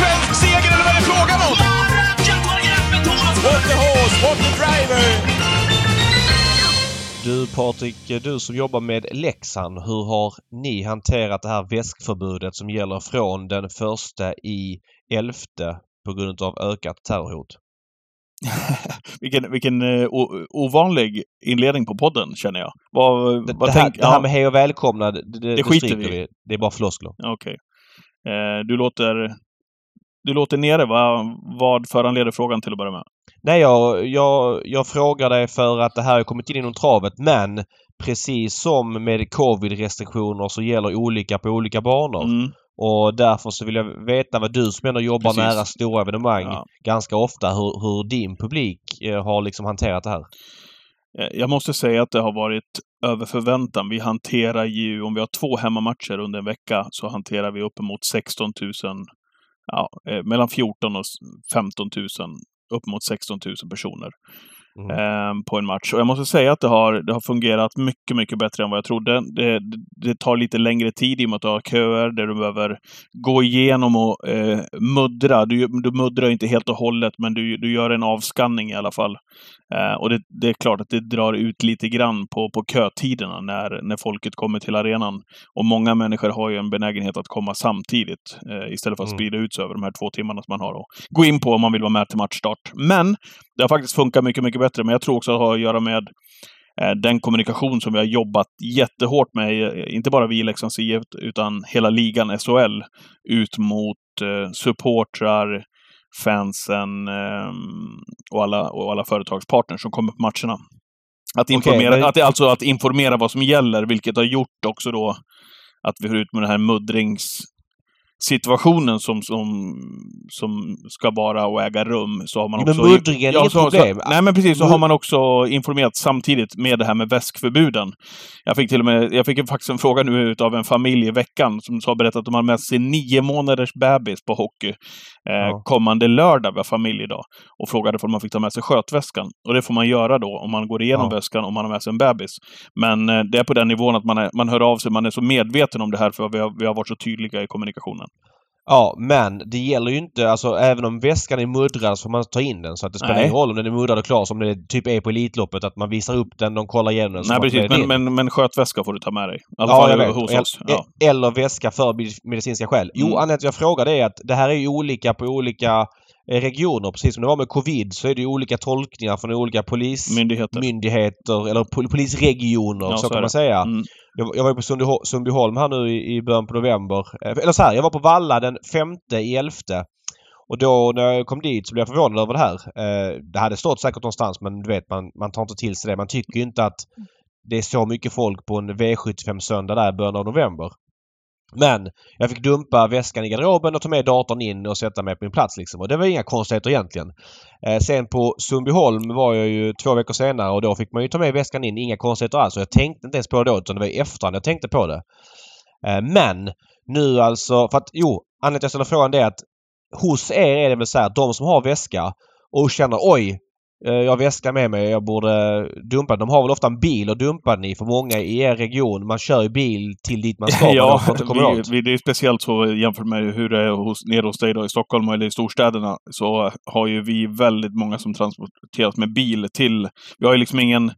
svensk seger eller vad är det frågan om? What the horse, what the driver! Du Patrik, du som jobbar med Leksand. Hur har ni hanterat det här väskförbudet som gäller från den första i elfte på grund av ökat terrorhot? vilken vilken uh, ovanlig inledning på podden, känner jag. Vad, Det, vad det, här, tänk- det här ja, med hej och välkomna, det, det, det skiter vi. Det är bara floskler. Okej. Eh, du låter... Du låter nere. Vad, vad föranleder frågan till att börja med? Nej, jag, jag, jag frågar dig för att det här har kommit in inom travet men precis som med covid-restriktioner så gäller olika på olika banor. Mm. Och därför så vill jag veta vad du som ändå jobbar Precis. nära stora evenemang Ja. ganska ofta, hur, hur din publik eh, har liksom hanterat det här. Eh, Jag måste säga att det har varit över förväntan. Vi hanterar ju, om vi har två hemmamatcher under en vecka, så hanterar vi uppemot 16 000, ja, eh, mellan 14 och 15 000, upp mot 16 000 personer. Mm. eh, på en match. Och jag måste säga att det har, det har fungerat mycket, mycket bättre än vad jag trodde. Det, det, tar lite längre tid i och med att du har köer där du behöver gå igenom och eh, muddra. Du, du muddrar inte helt och hållet, men du, du gör en avskanning i alla fall. Eh, och det, det är klart att det drar ut lite grann på, på kötiderna när, när folket kommer till arenan. Och många människor har ju en benägenhet att komma samtidigt eh, istället för att Mm. sprida ut sig över de här två timmarna som man har att gå in på om man vill vara med till matchstart. Men det har faktiskt funkat mycket, mycket bättre. Men jag tror också att det har att göra med eh, den kommunikation som vi har jobbat jättehårt med, eh, inte bara vi i Leksands IF, utan hela ligan SHL, ut mot eh, supportrar, fansen eh, och, alla, och alla företagspartners som kommer på matcherna. Att informera, men- att, alltså att informera vad som gäller, vilket har gjort också då att vi får ut med den här muddrings situationen som, som, som ska vara och äga rum, så har man Jo, också... men muddringen är inget så, problem. Så, nej, men precis. Så har man också informerat samtidigt med det här med väskförbuden. Jag fick till och med, jag fick faktiskt en fråga nu utav en familj i veckan som sa berättat att de har med sig nio månaders bebis på hockey eh, Ja. kommande lördag, vi har familjedag, och frågade om man fick ta med sig skötväskan. Och det får man göra då om man går igenom Ja. väskan om man har med sig en bebis. Men eh, det är på den nivån att man, är, man hör av sig, man är så medveten om det här för vi har, vi har varit så tydliga i kommunikationen. Ja, men det gäller ju inte, alltså även om väskan är muddrad så får man ta in den. Så att det spelar ingen roll om den är muddrad och klar som det typ är på Elitloppet. Att man visar upp den, de kollar igenom den. Nej, precis. Men, men, men skötväska får du ta med dig. I alla Ja, fall jag hos oss. Ja. Eller väska för med- medicinska skäl. Jo, Mm. Anette, jag frågade är att det här är ju olika på olika eh, regioner. Precis som det var med covid så är det olika tolkningar från olika polismyndigheter Myndigheter. eller pol- polisregioner, Ja, så, så kan man det. säga. Mm. Jag, var på Sundbyholm här nu i, i början på november. Eh, eller så här, jag var på Valla den femte i elfte. Och då när jag kom dit så blev jag förvånad över det här. Eh, det hade stått säkert någonstans men du vet man, man tar inte till sig det. Man tycker ju inte att det är så mycket folk på en V75-söndag där i början av november. Men jag fick dumpa väskan i garderoben och ta med datorn in och sätta mig på min plats liksom. Och det var inga konstigheter egentligen. Eh, sen på Sundbyholm var jag ju två veckor senare och då fick man ju ta med väskan in. Inga konstigheter alls. Och jag tänkte inte ens på det då utan det var i efterhand jag tänkte på det. Eh, men nu alltså, för att jo, anledningen till att jag ställer frågan det är att hos er är det väl så här att de som har väska och känner oj, jag har väska med mig, jag borde dumpa. De har väl ofta en bil att dumpa den i för många i er region. Man kör ju bil till dit man ska. Ja, man vi, vi, det är speciellt så jämfört med hur det är hos, nere hos dig då, i Stockholm eller i storstäderna. Så har ju vi väldigt många som transporteras med bil till... Vi har ju liksom ingen,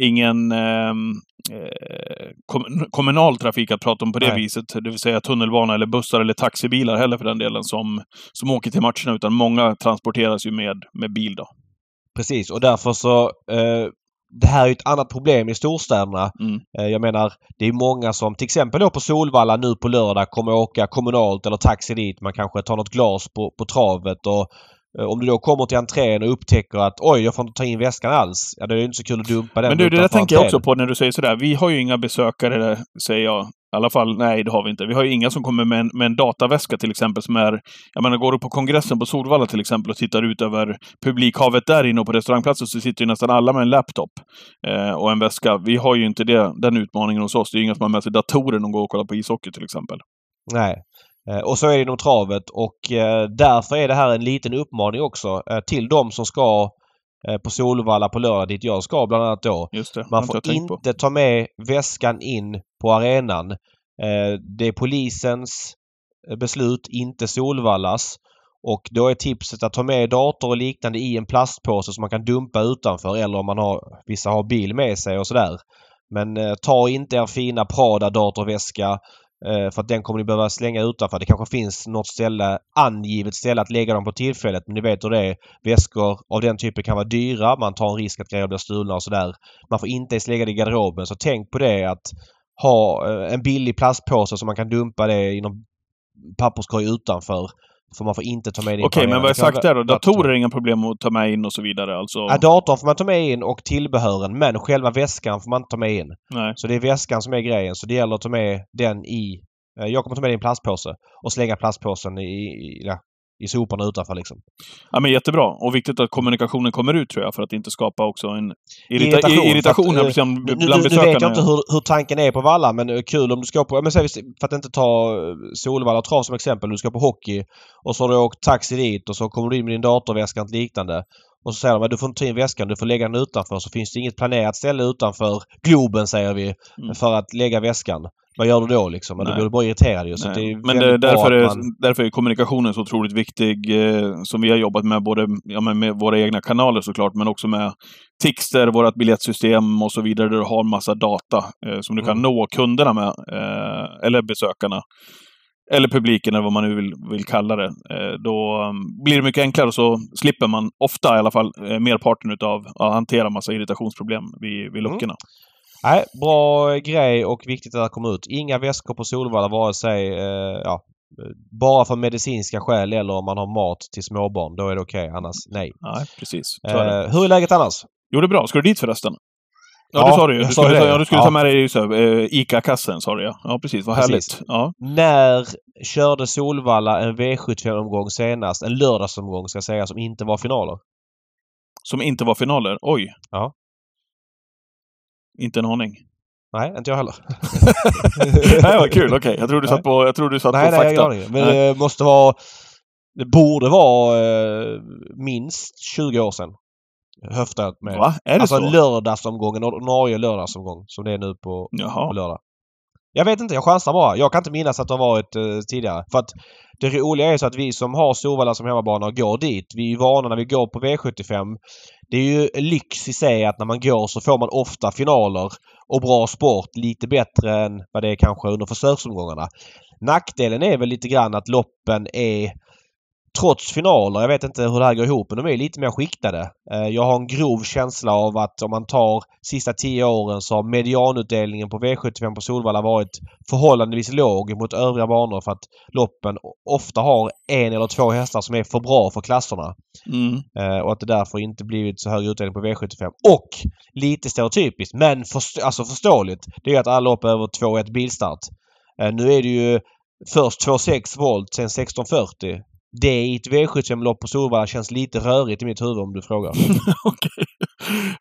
ingen ehm, eh, kom, kommunal trafik att prata om på det Nej. viset. Det vill säga tunnelbana eller bussar eller taxibilar heller för den delen som, som åker till matcherna. Utan många transporteras ju med, med bil då. Precis och därför så eh, det här är ett annat problem i storstäderna. Mm. Eh, jag menar, det är många som till exempel då på Solvalla nu på lördag kommer åka kommunalt eller taxi dit. Man kanske tar något glas på, på travet och om du då kommer till entrén och upptäcker att oj, jag får inte ta in väskan alls. Ja, det är ju inte så kul att dumpa den Men du, det där tänker jag också på när du säger sådär. Vi har ju inga besökare, säger jag. I alla fall, nej det har vi inte. Vi har ju inga som kommer med en, med en dataväska till exempel som är... Jag menar, går du på kongressen på Solvalla till exempel och tittar ut över publikhavet där inne och på restaurangplatsen så sitter ju nästan alla med en laptop eh, och en väska. Vi har ju inte det, den utmaningen hos oss. Det är ju inga som har med sig datorer när de går och kollar på ishockey till exempel. Nej. Eh, Och så är det inom travet och eh, därför är det här en liten uppmaning också eh, till de som ska på Solvalla på lördag dit jag ska bland annat då. Det, Man får inte ta med väskan in på arenan. Det är polisens beslut, inte Solvallas. Och då är tipset att ta med dator och liknande i en plastpåse som man kan dumpa utanför eller om man har, vissa har bil med sig och sådär. Men eh, ta inte er fina Prada datorväska Eh, för att den kommer ni behöva slänga utanför. Det kanske finns något ställe, angivet ställe att lägga dem på tillfället men ni vet hur det är. Väskor av den typen kan vara dyra. Man tar en risk att grejer blir stulna och sådär. Man får inte ens lägga det i garderoben så tänk på det att ha eh, en billig plastpåse som man kan dumpa det i någon papperskorg utanför. För man får inte ta med det in Okej, men vad är sagt där då? Datorer är inga problem att ta med in och så vidare alltså? Ja, datorn får man ta med in och tillbehören men själva väskan får man inte ta med in. Nej. Så det är väskan som är grejen. Så det gäller att ta med den i... eh, Jag kommer ta med en plastpåse och slänga plastpåsen i, i, ja, i soporna utanför liksom. Ja, men jättebra. Och viktigt att kommunikationen kommer ut tror jag, för att inte skapa också en irrita Irritation, irritation, att, här, eh, Nu, nu, bland nu besökarna. vet jag inte hur, hur tanken är på Valla men eh, kul om du ska på... Men säg, för att inte ta eh, Solvalla trav som exempel. Du ska på hockey och så har du åkt taxi dit och så kommer du in med din datorväska och liknande. Och så säger de att du får inte ta in väskan, du får lägga den utanför. Så finns det inget planerat ställe utanför Globen säger vi Mm. för att lägga väskan. Vad gör du då liksom? Nej. blir du bara irriterad ju. Så det är men det, därför, är, man... därför är kommunikationen så otroligt viktig, eh, som vi har jobbat med, både ja, med våra egna kanaler såklart, men också med Tixter, vårt biljettsystem och så vidare, där du har massa data eh, som du kan Mm. nå kunderna med, eh, eller besökarna. Eller publiken, eller vad man nu vill, vill kalla det. Eh, då um, blir det mycket enklare och så slipper man, ofta i alla fall, eh, merparten utav att hantera massa irritationsproblem vid, vid Mm. luckorna. Nej, bra grej och viktigt att det kommer ut. Inga väskor på Solvalla vare sig eh, ja, bara för medicinska skäl eller om man har mat till småbarn. Då är det okej. Annars nej. Nej, precis. Eh, hur är läget annars? Jo, det är bra. Ska du dit förresten? Ja, Ja, det sa du ju. Du skulle, det. ta, ja, du skulle Ja. ta med dig eh, ICA-kassen, sa du ja. Ja, precis. Vad Precis. härligt. Ja. När körde Solvalla en V75-omgång senast? En lördagsomgång ska jag säga som inte var finaler. Som inte var finaler. Oj. Ja. Inte en aning. Nej, inte jag heller. Nej, vad kul. Okej. Jag tror du satt på, jag tror du satt nej, på nej, fakta. aning. Men Nej. det måste vara... Det borde vara eh, minst 20 år sedan. Höftat med. Va? Är det alltså så? lördagsomgången, ordinarie lördagsomgång som det är nu på, på Jaha. lördag. Jag vet inte, jag chansar bara. Jag kan inte minnas att det har varit eh, tidigare. För att det roliga är så att vi som har Solvalla som hemmabana och går dit, vi är vana när vi går på V75. Det är ju lyx i sig att när man går så får man ofta finaler och bra sport lite bättre än vad det är kanske under försöksomgångarna. Nackdelen är väl lite grann att loppen är trots finaler, jag vet inte hur det här går ihop, men de är lite mer skiktade. Eh, Jag har en grov känsla av att om man tar sista tio åren så har medianutdelningen på V75 på Solvalla varit förhållandevis låg mot övriga banor för att loppen ofta har en eller två hästar som är för bra för klasserna. Mm. Eh, och att det därför inte blivit så hög utdelning på V75. Och lite stereotypiskt men först- alltså förståeligt. Det är att alla lopp över 2-1 bilstart. Eh, nu är det ju först 2-6 volt, sen 16-40. Det i ett V75-lopp på Solvalla känns lite rörigt i mitt huvud om du frågar. Okej.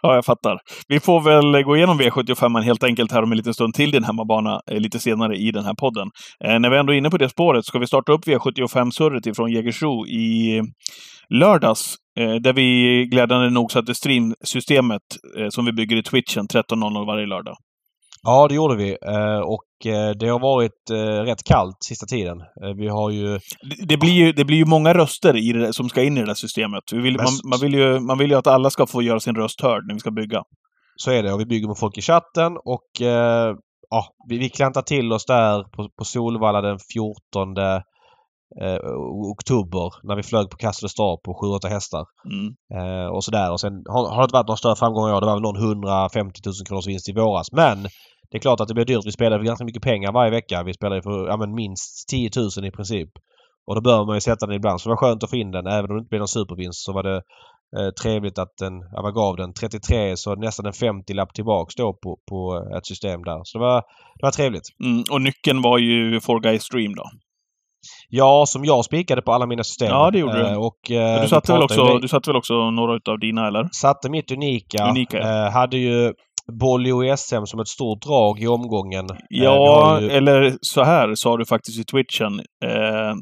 Ja, jag fattar. Vi får väl gå igenom V75 helt enkelt här om en liten stund till din hemmabana eh, lite senare i den här podden. Eh, när vi ändå är inne på det spåret ska vi starta upp V75-surret ifrån Jägersro i lördags. Eh, där vi glädjande nog satte streamsystemet eh, som vi bygger i Twitchen 13.00 varje lördag. Ja, det gjorde vi. Eh, och eh, det har varit eh, rätt kallt sista tiden. Vi har ju... Det- blir ju, det blir ju många röster i det, som ska in i det där systemet. Vi vill, Men man, man, vill ju, man vill ju att alla ska få göra sin röst hörd när vi ska bygga. Så är det och vi bygger med folk i chatten och ja, vi, vi klantar till oss där på, på Solvalla den 14 eh, oktober när vi flög på Castle Star på 7-8 hästar. Mm. Eh, och sådär. Och sen har, har det inte varit några större framgångar i år. Det var väl någon 150 000 kronors vinst i våras. Men det är klart att det blir dyrt. Vi spelar för ganska mycket pengar varje vecka. Vi spelar för ja, men minst 10 000 i princip. Och då bör man ju sätta den ibland. Så det var skönt att få in den. Även om det inte blev någon supervinst så var det eh, trevligt att den, ja, man gav den 33 så nästan en 50-lapp tillbaks då på, på ett system där. Så det var, det var trevligt. Mm. Och nyckeln var ju Four Guys Stream då. Ja, som jag spikade på alla mina system. Ja, det gjorde du. Eh, Och, eh, Du satte, väl också, du satte väl också några utav dina, eller? Satte mitt unika. Unika, ja. eh, hade ju Bolly SM som ett stort drag i omgången. Eh, Ja, har ju, eller så här sa du faktiskt i Twitchen. Eh,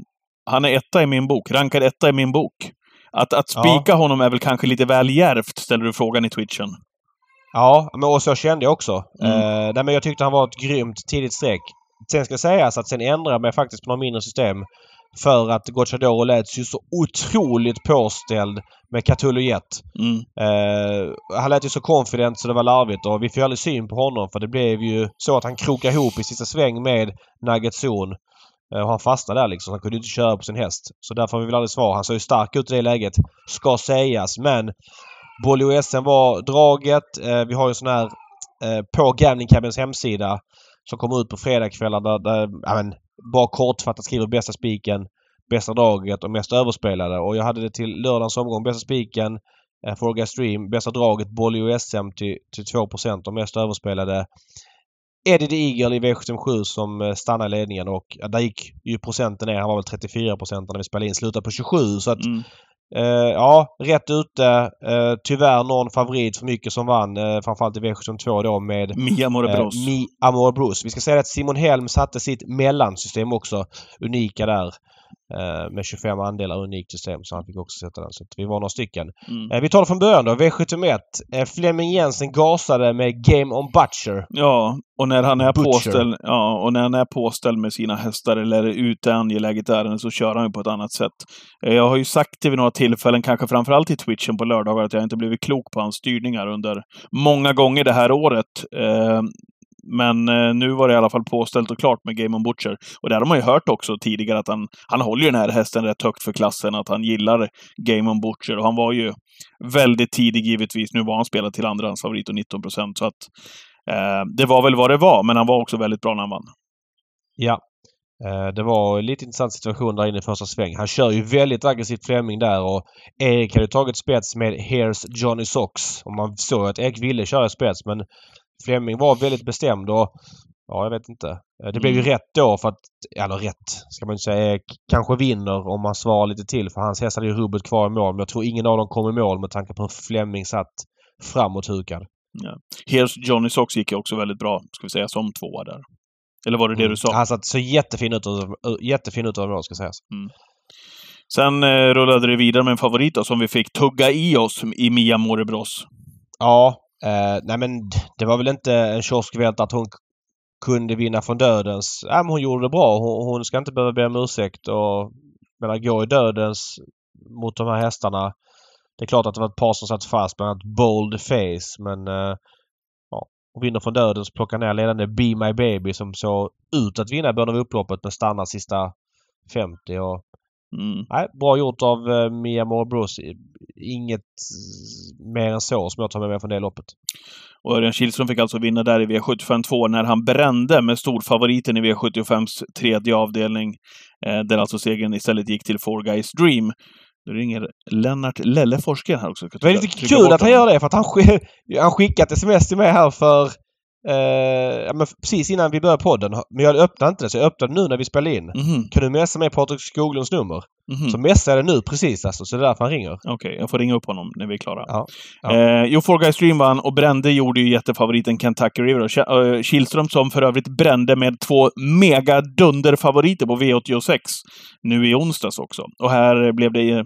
han är etta i min bok. Rankad etta i min bok. Att, att Ja. spika honom är väl kanske lite väl djärvt, ställer du frågan i Twitchen. ja, men och så kände jag också. Mm. Eh, nej, men jag tyckte han var ett grymt tidigt streck. Sen ska sägas att sen ändrade jag mig faktiskt på några mindre system. För att Gocciadoro lät ju så otroligt påställd med Catullo Mm. Eh, han lät ju så confident så det var larvigt och vi fick aldrig syn på honom för det blev ju så att han krokade ihop i sista sväng med Nugget Zon. Eh, och han fastnade där liksom. Han kunde inte köra på sin häst. Så därför har vi väl aldrig svar. Han såg ju stark ut i det läget. Ska sägas. Men Bolio SM var draget. Eh, vi har ju sån här på Gambling Cabins hemsida som kommer ut på fredagskvällar där, där ja, men, bara kortfattat skriver bästa spiken, bästa draget och mest överspelade. Och jag hade det till lördagens omgång. Bästa spiken, eh, Forga Stream, bästa draget, Bolio SM till, till 2% och mest överspelade Eddie the Eagle i V757 som stannar stannade i ledningen och ja, där gick ju procenten ner. Han var väl 34% när vi spelade in. Slutade på 27 så att Mm. Eh, ja, rätt ute. Eh, tyvärr någon favorit för mycket som vann. Eh, framförallt i V752 då med Mia Morebros. eh, Mi Amor Bruce. Vi ska säga att Simon Helm satte sitt mellansystem också. Unika där. Eh, med 25 andelar unikt system så han fick också sätta den. Så vi var några stycken. Mm. Eh, vi tar det från början då. V71. Eh, Flemming Jensen gasade med Game on Butcher. Ja, och när han är Butcher. påställd, ja, och när han är påställd med sina hästar eller är ute angeläget ärende så kör han ju på ett annat sätt. Jag har ju sagt det vid några tillfällen, kanske framförallt i twitchen på lördagar, att jag inte blivit klok på hans styrningar under många gånger det här året. Men eh, nu var det i alla fall påställt och klart med Game on Butcher. Och där har man ju hört också tidigare att han, han håller ju den här hästen rätt högt för klassen, att han gillar Game on Butcher. Och han var ju väldigt tidig givetvis. Nu var han spelad till andrahandsfavorit och 19 procent. Så att eh, det var väl vad det var, men han var också väldigt bra när han vann. Ja. Eh, det var en lite intressant situation där inne i första sväng. Han kör ju väldigt aggressivt Fleming där och Erik hade tagit spets med Here's Johnny Sox. Och man såg att Erik ville köra spets men Fleming var väldigt bestämd och ja, jag vet inte. Eh, Det blev ju Mm. rätt då för att, eller rätt ska man inte säga, Erik kanske vinner om man svarar lite till för hans häst hade ju rubbet kvar i mål. Men jag tror ingen av dem kom i mål med tanke på hur Fleming satt framåthukad. Here's Johnny Sox gick ju också väldigt bra, ska vi säga, som tvåa där. Eller var det det du sa? Han satt så jättefin ut, över- jättefin ut över mål ska sägas. Sen eh, rullade det vidare med en favorit då, som vi fick tugga i oss i Mia Morebros. Ja, eh, nej men det var väl inte en kioskvält att hon kunde vinna från dödens. Ja, men hon gjorde det bra. Hon, hon ska inte behöva be om ursäkt och menar, gå i dödens mot de här hästarna. Det är klart att det var ett par som satt fast, bland annat Bold Face, men eh, ja, hon vinner från dödens, plockar ner ledande Be My Baby som såg ut att vinna i början av upploppet men stannar sista 50 och Mm. Nej, bra gjort av eh, Mia Morebros. Inget eh, mer än så som jag tar med mig från det loppet. Och Örjan Kihlström fick alltså vinna där i V75 2 när han brände med storfavoriten i V75s tredje avdelning. Eh, där alltså segern istället gick till Four Guys Dream. Nu ringer Lennart Lelle Forsgren här också. Det trycka- lite kul att han gör det för att han, sk- han skickade ett sms till mig här för eh, ja, men precis innan vi började podden. Men jag öppnade inte det så jag öppnade nu när vi spelade in. Mhm, Kan du messa mig Patrik Skoglunds nummer? mhm. Så messade jag det nu precis alltså. Så det är därför han ringer. Okej, jag får ringa upp honom när vi är klara. Ja, ja. Eh, jo, Four Guys Dream vann och brände gjorde ju jättefavoriten Kentucky River. Och Ch- eh, Kihlström som för övrigt brände med två mega dunderfavoriter på V86 nu i onsdags också. Och här blev det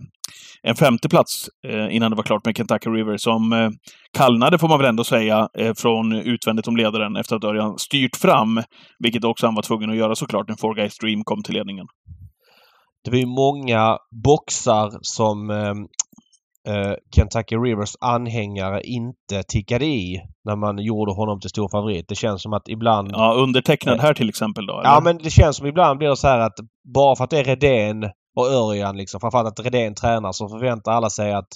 en femteplats eh, innan det var klart med Kentucky River som eh, kallnade, får man väl ändå säga, eh, från utvändigt om ledaren efter att Örjan styrt fram. Vilket också han var tvungen att göra såklart när Four Guys Dream kom till ledningen. Det var ju många boxar som eh, eh, Kentucky Rivers anhängare inte tickade i när man gjorde honom till stor favorit. Det känns som att ibland Ja, undertecknad här till exempel då. Eller? Ja men det känns som ibland blir det så här att bara för att det är Redén och Örjan liksom, framförallt att Redén tränar så förväntar alla sig att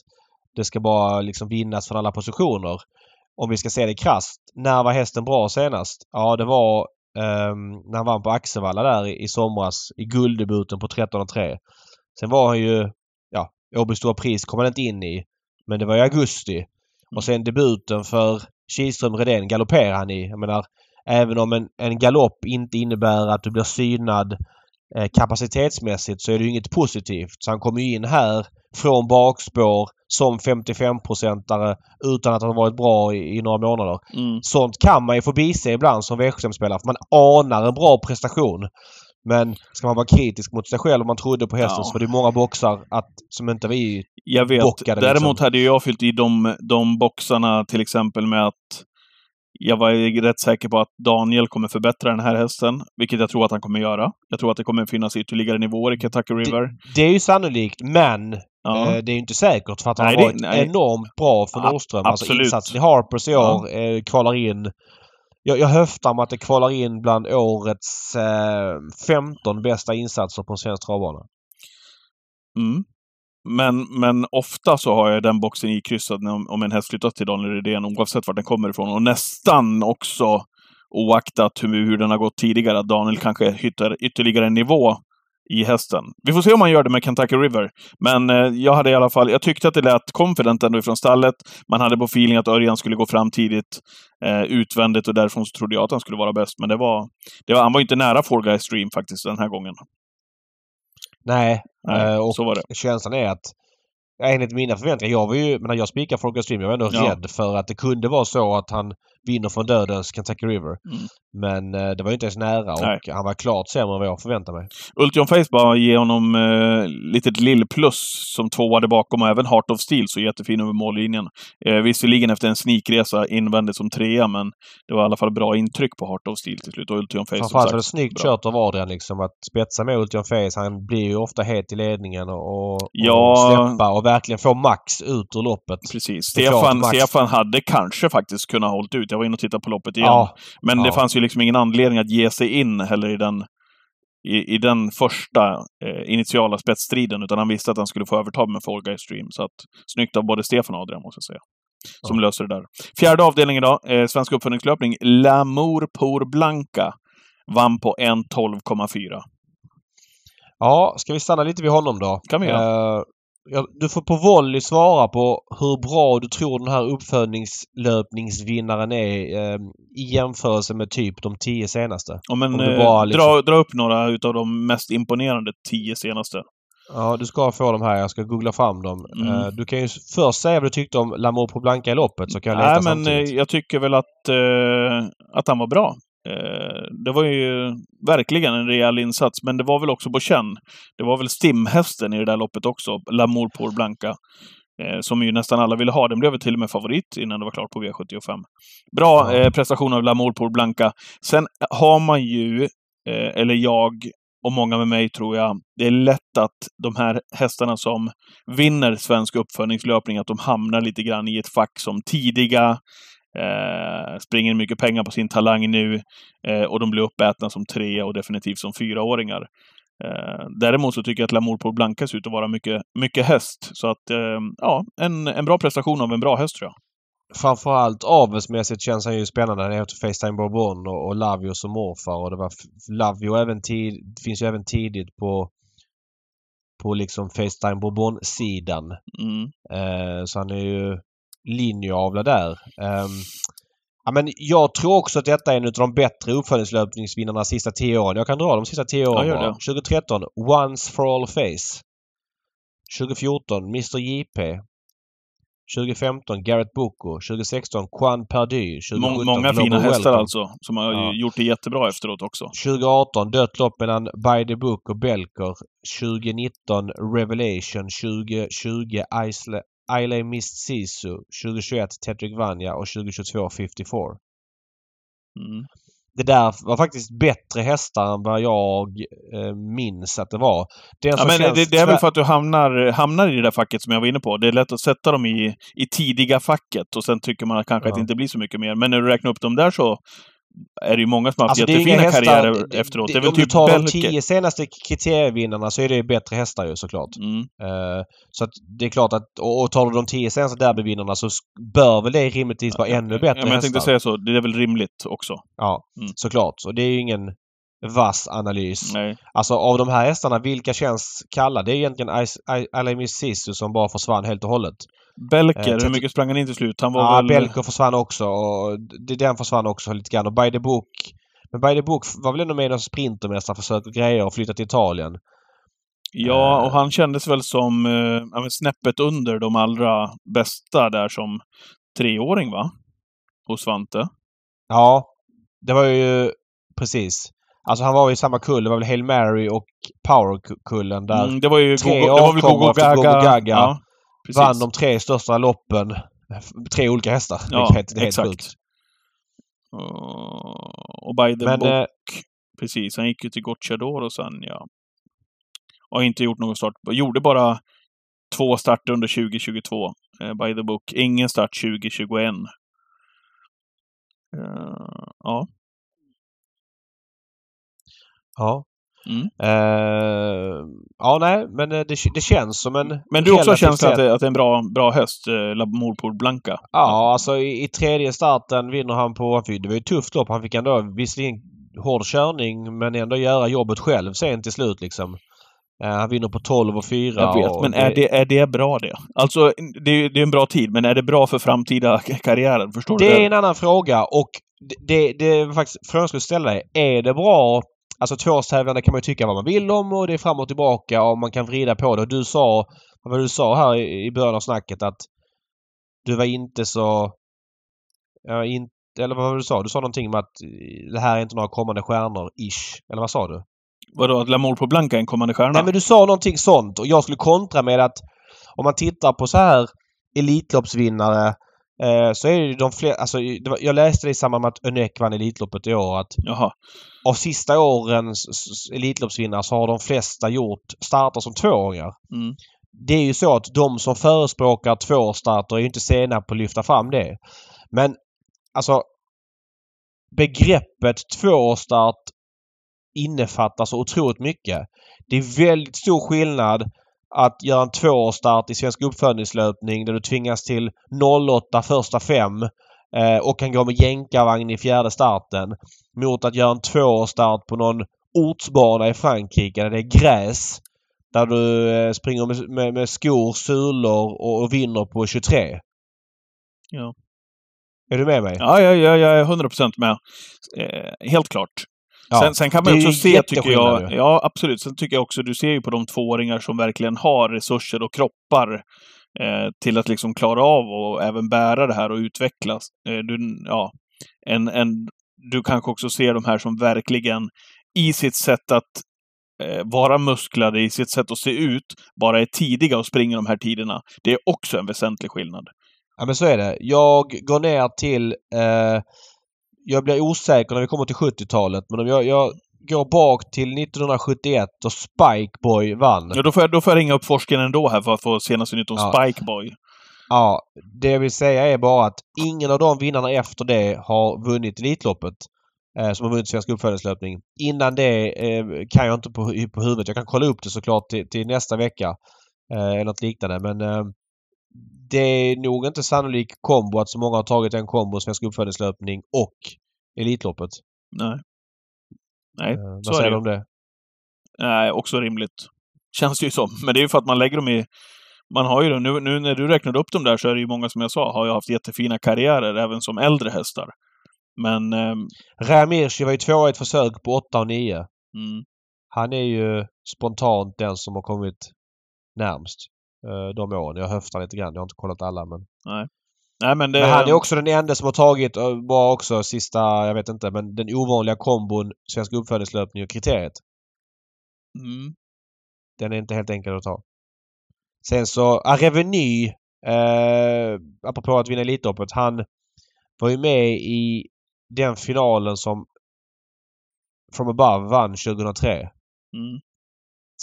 det ska bara liksom vinnas från alla positioner. Om vi ska se det krasst. När var hästen bra senast? Ja det var ehm, när han vann på Axevalla där i, i somras i gulddebuten på 13,3. Sen var han ju, ja, Åby Stora Pris kom han inte in i. Men det var i augusti. Och sen debuten för Kihlström Redén galopperar han i. Jag menar, även om en, en galopp inte innebär att du blir synad kapacitetsmässigt så är det ju inget positivt. Så han kommer ju in här från bakspår som 55-procentare utan att ha varit bra i, i några månader. Mm. Sånt kan man ju förbise ibland som V75-spelare för man anar en bra prestation. Men ska man vara kritisk mot sig själv om man trodde på hästen Ja. så var det många boxar att, som inte vi... Jag vet. bockade Däremot liksom. hade jag fyllt i de, de boxarna till exempel med att Jag var rätt säker på att Daniel kommer förbättra den här hästen, vilket jag tror att han kommer göra. Jag tror att det kommer finnas ytterligare nivåer i Kentucky River. Det, det är ju sannolikt, men Ja. eh, det är ju inte säkert för att han Nej, har varit nej. enormt bra för A- Nordström. Alltså absolut. insatsen i Harpers i år eh, kvalar in jag, jag höftar med att det kvalar in bland årets eh, 15 bästa insatser på en svensk travbana. Mm. Men, men ofta så har jag den boxen ikryssad om, om en häst flyttas till Daniel Rydén, oavsett vart den kommer ifrån. Och nästan också, oaktat hur, hur den har gått tidigare, att Daniel kanske hittar ytterligare en nivå i hästen. Vi får se om man gör det med Kentucky River. Men eh, jag hade i alla fall, jag tyckte att det lät confident ändå ifrån stallet. Man hade på feeling att Örjan skulle gå fram tidigt, eh, utvändigt och därifrån så trodde jag att han skulle vara bäst. Men det var, det var han var inte nära Four Guys Stream faktiskt den här gången. Nej, Nej, eh, och så var det. känslan är att enligt mina förväntningar, jag var ju, men när jag spikade Folker Stream, jag var ändå Ja. rädd för att det kunde vara så att han vinner från dödens Kentucky River. Mm. Men eh, det var ju inte ens nära och Nej. han var klart sämre än vad jag förväntade mig. Ultion Face bara ge honom eh, litet lill-plus som tvåade bakom och även Heart of Steel så jättefin över mållinjen. Eh, visserligen efter en snikresa invändigt som trea, men det var i alla fall bra intryck på Heart of Steel till slut. Och Ultion Face Framförallt var det snyggt kört av Adrian liksom att spetsa med Ultion Face. Han blir ju ofta het i ledningen och, och, Ja. och släppa och verkligen få max ut ur loppet. Precis. Stefan. Stefan hade kanske faktiskt kunnat hållit ut. Jag var inne och tittade på loppet igen. Ja, men det ja. fanns ju liksom ingen anledning att ge sig in heller i den i, i den första eh, initiala spetsstriden, utan han visste att han skulle få övertag med Fall Guys Stream. Så att, snyggt av både Stefan och Adrian, måste jag säga. Som löser det där. Fjärde avdelningen idag, eh, svensk uppföljningslöpning. L'amour pour Blanca vann på 1.12,4. Ja, ska vi stanna lite vid honom då? Kan vi göra. Eh, ja, du får på volley svara på hur bra du tror den här uppföljningslöpningsvinnaren är eh, i jämförelse med typ de tio senaste. Om en, Om du eh, bara liksom- dra, dra upp några utav de mest imponerande tio senaste. Ja, du ska få dem här. Jag ska googla fram dem. Mm. Eh, du kan ju först säga vad du tyckte om Lamour på Blanca i loppet så kan jag leta Nej, men eh, samtidigt. jag tycker väl att, eh, att han var bra. Eh, det var ju verkligen en rejäl insats, men det var väl också på känn. Det var väl stimhästen i det där loppet också, L'amour pour Blanca. Eh, som ju nästan alla ville ha. Den blev till och med favorit innan det var klart på V75. Bra eh, prestation av L'amour pour Blanca. Sen har man ju, eh, eller jag och många med mig tror jag, det är lätt att de här hästarna som vinner svensk uppföljningslöpning, att de hamnar lite grann i ett fack som tidiga, eh, springer mycket pengar på sin talang nu eh, och de blir uppätna som tre och definitivt som fyraåringar. Eh, däremot så tycker jag att Lamour på Blanca ser ut att vara mycket, mycket häst. Så att, eh, ja, en, en bra prestation av en bra häst tror jag. Framförallt avelsmässigt känns han ju spännande. Han heter Facetime Bourbon och, och Lavio som morfar. Och det var Lavio även tid, finns ju även tidigt på på liksom Facetime Bourbon-sidan. Mm. Eh, så han är ju linjeavlad där. Ehm, ja, men jag tror också att detta är en av de bättre uppföljningslöpningsvinnarna de sista tio åren. Jag kan dra de sista tio åren det. 2013 Once for all face. 2014 Mr JP. 2015 Garrett Boko. 2016 Juan Perdy. 2017 Må, många Global fina hästar Welcome. alltså, som har Ja. gjort det jättebra efteråt också. 2018 dött lopp mellan By the Book och Belker. 2019 Revelation. 2020 Isle, Isle Mist Sisu. 2021 Tetrick Vanja och 2022 54. Mm. Det där var faktiskt bättre hästar än vad jag eh, minns att det var. Den Ja, men känns det, det är väl för att du hamnar, hamnar i det där facket som jag var inne på. Det är lätt att sätta dem i, i tidiga facket och sen tycker man kanske att det Ja. inte blir så mycket mer. Men när du räknar upp dem där så är det ju många som har haft Alltså, ju jättefina hästar- karriärer efteråt. det- Det är väl om du typ tar de Belke. tio senaste kriterievinnarna så är det bättre hästar ju såklart. Mm. Eh, så att det är klart att, och, och tar du de tio senaste derbyvinnarna så bör väl det rimligtvis vara ännu bättre Ja, men jag hästar. tänkte säga så. Det är väl rimligt också. Ja, Mm. såklart. Och det är ju ingen vass analys. Nej. Alltså av de här hästarna, vilka känns kalla? Det är egentligen Alamis Sisu som bara försvann helt och hållet. Belker, Eh, hur mycket sprang han in till slut? Han var Ja, väl... Belko försvann också och den försvann också lite grann. Och By the Book men By the Book var väl ändå med i någon sprintermästarförsök och grejer och flyttat till Italien. Ja, Eh. och han kändes väl som eh, snäppet under de allra bästa där som treåring, va? Hos Svante. Ja, det var ju precis. Alltså han var ju i samma kull. Det var väl Hail Mary och Power-kullen där. Mm, det var ju tre Gogo, det var väl Gogo Gaga. Gogo Gaga. Ja, vann de tre största loppen. Tre olika hästar. Ja, det är helt, det är helt exakt. sjukt. Uh, och by the Men, book. eh, Precis, han gick ju till Gocciador sen, ja. Och har inte gjort någon start. Gjorde bara två starter under 2022, eh, by the book. Ingen start 2021. Eh, ja. Ja. Mm. Eh, ja, nej, men eh, det, det känns som en... Men du också känslan att det, att det är en bra, bra häst, eh, Lamour Blanca? Ja, alltså i, i tredje starten vinner han på... Det var ju ett tufft lopp. Han fick ändå visserligen hård körning men ändå göra jobbet själv sen till slut liksom. Eh, han vinner på 12 och 4. Jag vet, men är det, är det bra det? Alltså, det är, det är en bra tid, men är det bra för framtida karriären? Förstår du? Det är en annan fråga och det, det, det är faktiskt frågan jag skulle ställa dig. Är det bra? Alltså tvåårstävlande kan man ju tycka vad man vill om och det är fram och tillbaka och man kan vrida på det. Och du sa, vad du sa här i början av snacket att du var inte så... Ja, inte, eller vad var du sa? Du sa någonting om att eh, det här är inte några kommande stjärnor, ish. Eller vad sa du? Vadå, att Lamour på Blanca är en kommande stjärna? Nej men du sa någonting sånt och jag skulle kontra med att om man tittar på så här Elitloppsvinnare eh, så är det de fler, alltså var, jag läste det i samband med att Önek vann Elitloppet i år att Jaha. av sista årens Elitloppsvinnare så har de flesta gjort starter som tvååringar. Mm. Det är ju så att de som förespråkar tvåårsstarter är ju inte sena på att lyfta fram det. Men alltså begreppet tvåårsstart innefattar så otroligt mycket. Det är väldigt stor skillnad att göra en tvåårsstart i Svensk uppfödningslöpning där du tvingas till 08 första fem eh, och kan gå med jänkarvagn i fjärde starten mot att göra en tvåårsstart på någon ortsbana i Frankrike där det är gräs. Där du eh, springer med, med, med skor, sulor och, och vinner på 23. Ja. Är du med mig? Ja, ja, ja, jag är 100% med. Eh, helt klart. Ja. Sen, sen kan man också se, tycker jag... Ja, absolut. Sen tycker jag också, du ser ju på de tvååringar som verkligen har resurser och kroppar eh, till att liksom klara av och även bära det här och utvecklas. Eh, du, ja, en, en, du kanske också ser de här som verkligen i sitt sätt att eh, vara musklade, i sitt sätt att se ut, bara är tidiga och springer de här tiderna. Det är också en väsentlig skillnad. Ja men så är det. Jag går ner till... Eh, jag blir osäker när vi kommer till 70-talet men om jag, jag går bak till 1971 och Spikeboy vann. Ja, då, får jag, då får jag ringa upp forskaren ändå här för att få senaste nytt om Ja. Spikeboy. Ja, det jag vill säga är bara att ingen av de vinnarna efter det har vunnit Elitloppet. Eh, som har vunnit Svensk uppfödningslöpning. Innan det eh, kan jag inte på, på huvudet. Jag kan kolla upp det såklart till, till nästa vecka. Eh, eller något liknande men eh, det är nog inte sannolik kombo att så många har tagit en kombo Svensk uppfödningslöpning och Elitloppet. Nej. Nej, Eh, så vad säger du om det? Nej, också rimligt. Känns det ju som. Men det är ju för att man lägger dem i... Man har ju. Nu, nu när du räknade upp dem där så är det ju många som jag sa, har ju haft jättefina karriärer även som äldre hästar. Men... ehm, Ramirci var ju tvåa i ett försök på 8 och 9. mm, Han är ju spontant den som har kommit närmst eh, de åren. Jag höftar lite grann. Jag har inte kollat alla men... nej, men det... Men han är också den enda som har tagit, eh, bara också sista, jag vet inte, men den ovanliga kombon Svensk uppfödningslöpning och kriteriet. Mm, Den är inte helt enkel att ta. Sen så, ah, Reveny, eh, apropå att vinna Elitloppet, han var ju med i den finalen som From Above vann 2003. mm,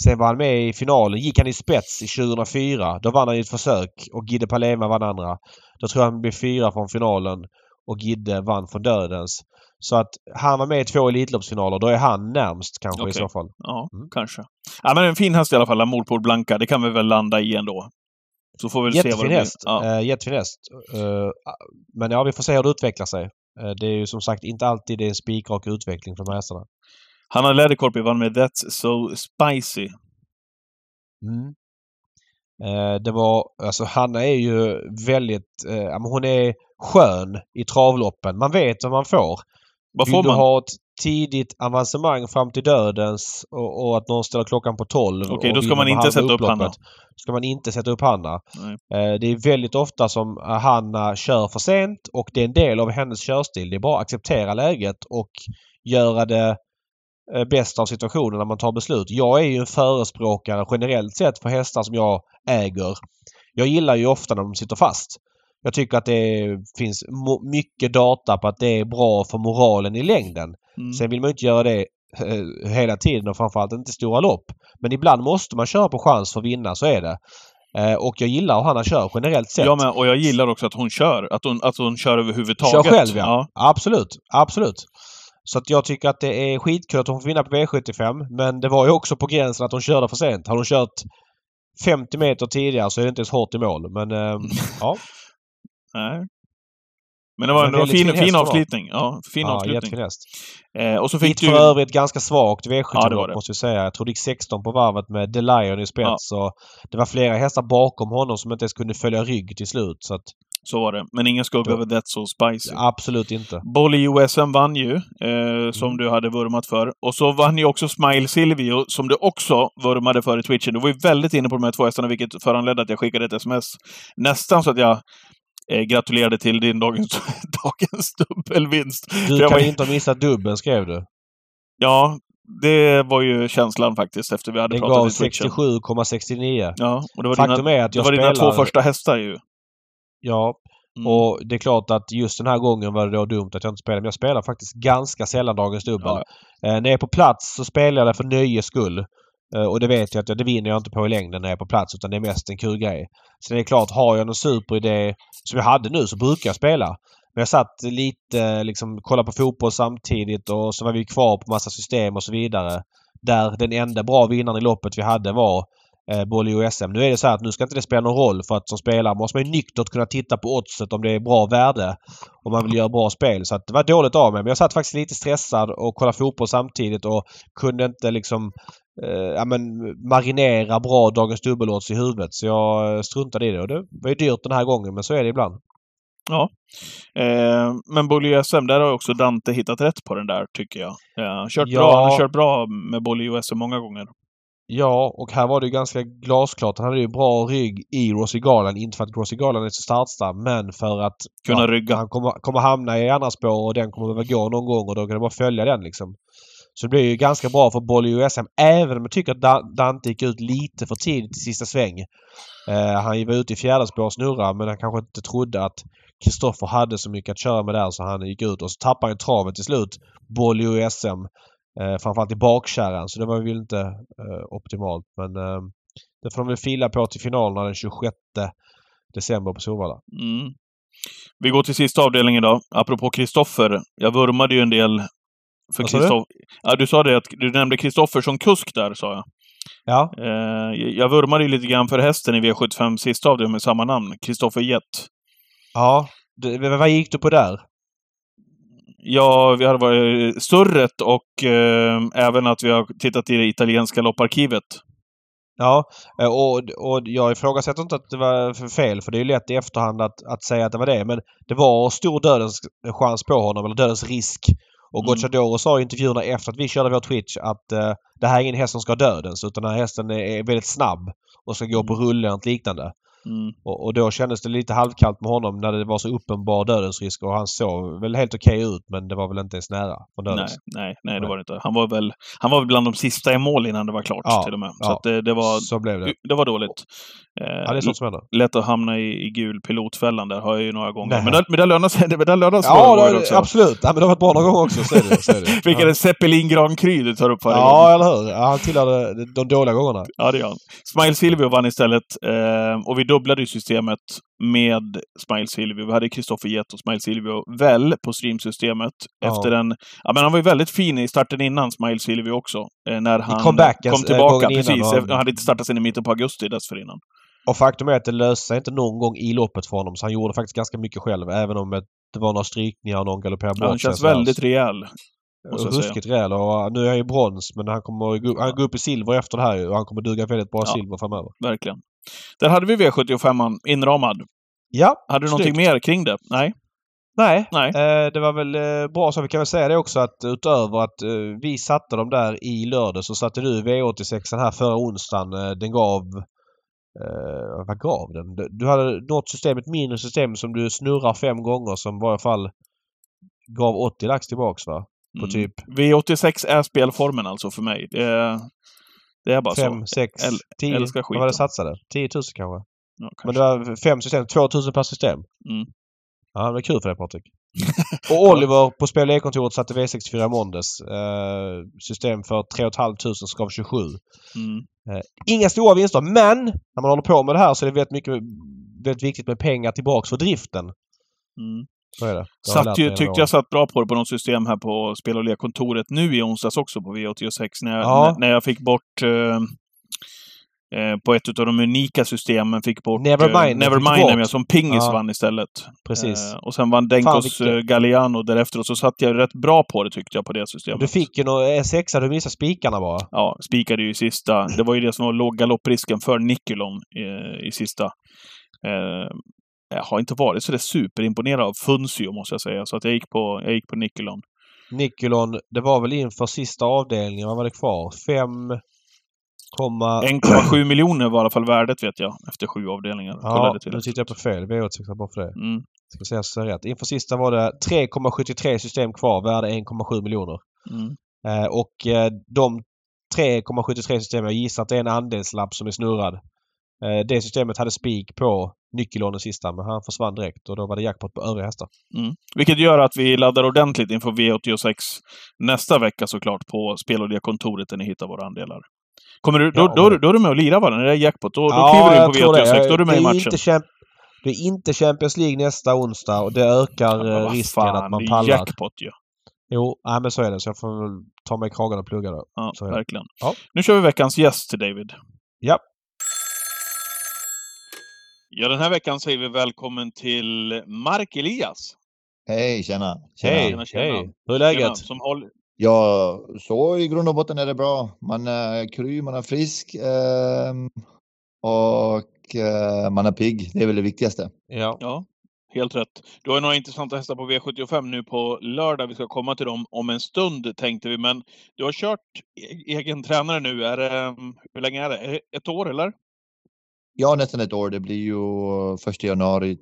Sen var han med i finalen. Gick han i spets i 2004. Då vann han i ett försök och Gide Palema vann andra. Då tror jag han blev fyra från finalen och Gidde vann från dödens. Så att han var med i två Elitloppsfinaler. Då är han närmst kanske i Okej. så fall. ja, Mm. kanske. Ja, men en fin häst i alla fall, Amour Blanca. Det kan vi väl landa i ändå. Så får vi väl se vad det Jättefin blir. häst. Ja. Eh, jättefin häst. Eh, men ja, vi får se hur det utvecklar sig. Eh, det är ju som sagt inte alltid det en spikrak utveckling för de här hästarna. Hanna Läderkorpi vann med That's So Spicy. Mm. Eh, det var, alltså Hanna är ju väldigt, eh, hon är skön i travloppen. Man vet vad man får. Vad Vill får du man? ha ett tidigt avancemang fram till dödens och, och att någon ställer klockan på 12 Okej, och då ska man inte sätta upp Hanna. ska man inte sätta upp Hanna. Eh, det är väldigt ofta som eh, Hanna kör för sent och det är en del av hennes körstil. Det är bara att acceptera läget och göra det bästa av situationen när man tar beslut. Jag är ju en förespråkare generellt sett för hästar som jag äger. Jag gillar ju ofta när de sitter fast. Jag tycker att det finns mycket data på att det är bra för moralen i längden. Mm. Sen vill man inte göra det eh, hela tiden och framförallt inte stora lopp. Men ibland måste man köra på chans för att vinna, så är det. Eh, och jag gillar hur Hanna kör generellt sett. Jag med, och jag gillar också att hon kör. Att hon, att hon kör överhuvudtaget. Kör själv ja. Absolut, absolut. Så att jag tycker att det är skitkul att hon får vinna på V75. Men det var ju också på gränsen att hon körde för sent. Hade hon kört 50 meter tidigare så är det inte ens hårt i mål. Men eh, ja, Nej. Men det var en väldigt fin, fin fin avslutning. Ja, fin ja avslutning. Eh, och så fick Mitt du... för övrigt ganska svagt V75 Ja, det var det. måste vi säga. Jag tror det gick 16 på varvet med The Lion i spets. Och det var flera hästar bakom honom som inte ens kunde följa rygg till slut. Så att, Så var det. Men ingen skugga över That's So Spicy. absolut inte. Bolly USM vann ju, eh, Mm. som du hade vurmat för. Och så vann ju också Smile Silvio, som du också vurmade för i Twitchen. Du var ju väldigt inne på de här två hästarna, vilket föranledde att jag skickade ett sms. Nästan så att jag eh, gratulerade till din dagens, dagens dubbelvinst. Du kan var- inte ha missat dubben skrev du. Ja, det var ju känslan faktiskt, efter vi hade Den pratat gav i Twitchen. 67,69. Ja, och det var Faktum dina, är att det jag var dina spelar... två första hästar ju. Ja, Mm. och det är klart att just den här gången var det då dumt att jag inte spelade. Men jag spelar faktiskt ganska sällan dagens dubbel. Ja. Eh, när jag är på plats så spelar jag det för nöjes skull. Eh, och det vet jag att jag, det vinner jag inte på i längden när jag är på plats utan det är mest en kul grej. Sen är det klart, har jag någon superidé som jag hade nu så brukar jag spela. Men jag satt lite liksom kollade på fotboll samtidigt och så var vi kvar på massa system och så vidare. Där den enda bra vinnaren i loppet vi hade var eh, Bolly och SM. Nu är det så att nu ska inte det spela någon roll för att som spelare måste man ju nyktert kunna titta på oddset om det är bra värde. Om man vill göra bra spel. Så att det var dåligt av mig. Men jag satt faktiskt lite stressad och kollade fotboll samtidigt och kunde inte liksom eh, ja, men marinera bra dagens dubbelodds i huvudet. Så jag eh, struntade i det. Och det var ju dyrt den här gången men så är det ibland. Eh, men Bolly SM, där har också Dante hittat rätt på den där, tycker jag. Ja, kört Ja. bra, han har kört bra med Bolly SM många gånger. Ja, och här var det ju ganska glasklart. Han hade ju bra rygg i Rossi Garland. Inte för att Rossi Garland är så startsnabb, men för att Kunna ja, rygga. han kommer, kommer hamna i andra spår och den kommer behöva gå någon gång och då kan det bara följa den liksom. Så det blir ju ganska bra för Bolly USM även om jag tycker att Da- Dante gick ut lite för tidigt i sista sväng. Eh, han var ute i fjärde spår och snurrade men han kanske inte trodde att Kristoffer hade så mycket att köra med där så han gick ut och så tappade han travet till slut. Bolly USM. Eh, framförallt i bakkärran så det var väl inte eh, optimalt men eh, det får de väl fila på till finalerna den 26 december på Solvalla. Mm. Vi går till sista avdelningen då. Apropå Kristoffer. Jag vurmade ju en del för? Kristoffer. Ja, du sa det att du nämnde Kristoffer som kusk där, sa jag. Ja, Eh, jag vurmade ju lite grann för hästen i V75 sista avdelningen med samma namn. Kristoffer Jett. ja. Det, vad gick du på där? Ja, vi har varit surret och eh, även att vi har tittat i det italienska lopparkivet. Ja, eh, och, och jag ifrågasätter inte att det var för fel för det är ju lätt i efterhand att, att säga att det var det. Men det var stor dödens chans på honom, eller dödens risk. Och Mm. Gocciadoro sa i intervjuerna efter att vi körde vår Twitch att eh, det här är ingen häst som ska dödens utan den här hästen är, är väldigt snabb och ska gå på rulle och liknande. Mm. Och, och då kändes det lite halvkallt med honom när det var så uppenbar dödens och han såg väl helt okej ut men det var väl inte ens nära från Nej, dödens. nej, nej, det Nej. var det inte. Han var väl, han var väl bland de sista i mål innan det var klart Ja, till och med. Så ja. det, det, var, Så blev det. det var dåligt. Ja, Eh, det är sånt som händer. lätt att hamna i, i gul pilotfällan där, har jag ju några gånger. Nej. Men det, men det lönar sig. Det, det lönar sig Ja, det, också. absolut. Ja, men det har varit bra några gånger också. Så är det. Så är det. Vilken ja. Zeppelin Grand Cru du tar upp varje gång. Ja, eller hur? Ja, han tillhörde de dåliga gångerna. Ja, det gör han. Smile Silvio vann istället. Eh, och vi dubblade systemet med Smile Silvio. Vi hade Kristoffer Jett och Smile Silvio väl på streamsystemet. Ja. Efter en... Ja, men han var ju väldigt fin i starten innan, Smile Silvio också. Eh, när han comebacken, kom eh, tillbaka. Precis. Han hade inte startat sen i mitten på augusti dessförinnan. Och faktum är att det löste sig inte någon gång i loppet för honom. Så han gjorde faktiskt ganska mycket själv. Även om det var några strykningar och någon galopperade bort Ja, han känns väldigt rejäl. Ruskigt rejäl. Och nu är han ju brons men han kommer han går upp i silver efter det här. Och han kommer duga väldigt bra Ja. silver framöver. Verkligen. Där hade vi V75 inramad. Ja, Hade du någonting mer kring det? Nej? Nej, Nej. Eh, det var väl eh, bra så vi kan väl säga det också att utöver att eh, vi satte dem där i lördag så satte du V86 den här förra onsdagen. Eh, den gav... Eh, vad gav den? Du- hade något system, ett mindre system som du snurrar fem gånger som i varje fall gav 80 lax tillbaks va? På Mm. typ V86 är spelformen alltså för mig. Det är, bara 5, så. 6, Äl- 10. älskar Vad var det skiten. satsade? 10 000 kanske? Ja, Men kanske. det var fem system, 2000 per system. Mm. Ja, det var kul för dig Patrik. och Oliver på Spel och E-kontoret satte V64 i måndags. Eh, system för 3 500 som gav 27. Mm. Inga stora vinster men när man håller på med det här så är det väldigt, mycket, väldigt viktigt med pengar tillbaks för driften. Mm. Så är det. Det jag Satt ju, tyckte jag satt bra på det på något system här på Spel och lekkontoret nu i onsdags också på V86 när jag, Ja. när, när jag fick bort eh, eh, på ett av de unika systemen fick bort Nevermind, eh, Nevermind bort. ja, som Pingis Ja. vann istället. Precis. Eh, och sen vann Denkos eh, Galliano därefter och så satt jag rätt bra på det tyckte jag på det systemet. du fick ju någon sexa, du missade spikarna bara. Ja, spikade ju i sista. Det var ju det som var låg galopprisken för Nikulon i, i sista. Eh, jag har inte varit så där superimponerad av Funzio måste jag säga, så att jag gick på, jag gick på Nikulon. Nikolon, det var väl inför sista avdelningen, vad var det kvar? 5... Komma... 1,7 miljoner var i alla fall värdet vet jag, efter sju avdelningar. Ja, nu tittar jag på fel. V86 bara för det. Mm, Ska säga så rätt. Inför sista var det 3,73 system kvar, värde 1,7 miljoner. mm. Eh, och eh, de 3,73 system, jag gissar att det är en andelslapp som är snurrad. Eh, det systemet hade spik på den sista, men han försvann direkt och då var det jackpot på övriga hästar. Mm. Vilket gör att vi laddar ordentligt inför V86 nästa vecka såklart på Spel och kontoret där ni hittar våra andelar. Kommer du, då, Ja, då, men- då är du med och lirar va? När det är jackpot, då, då kliver du in jag på tror det. V86. Då är du med i matchen. Det är inte Champions League nästa onsdag och det ökar Men eh, risken fan, att man det är pallar. jackpot ju. Jo, nej, men så är det. Så jag får väl ta mig i kragen och plugga då. Ja, verkligen. Ja. Nu kör vi veckans gäst, David. Ja. Ja, den här veckan säger vi välkommen till Mark Elias. Hej, tjena. tjena. Hej, tjena, tjena. hej. Hur är läget? Tjena, Som håller... Ja, så i grund och botten är det bra. Man är kry, man är frisk ehm, och eh, man är pigg. Det är väl det viktigaste. Ja. Ja, helt rätt. Du har några intressanta hästar på V75 nu på lördag. Vi ska komma till dem om en stund, tänkte vi. Men du har kört e- egen tränare nu. Är det, hur länge? Är det Ett år, eller? Ja, nästan ett år. Det blir ju första januari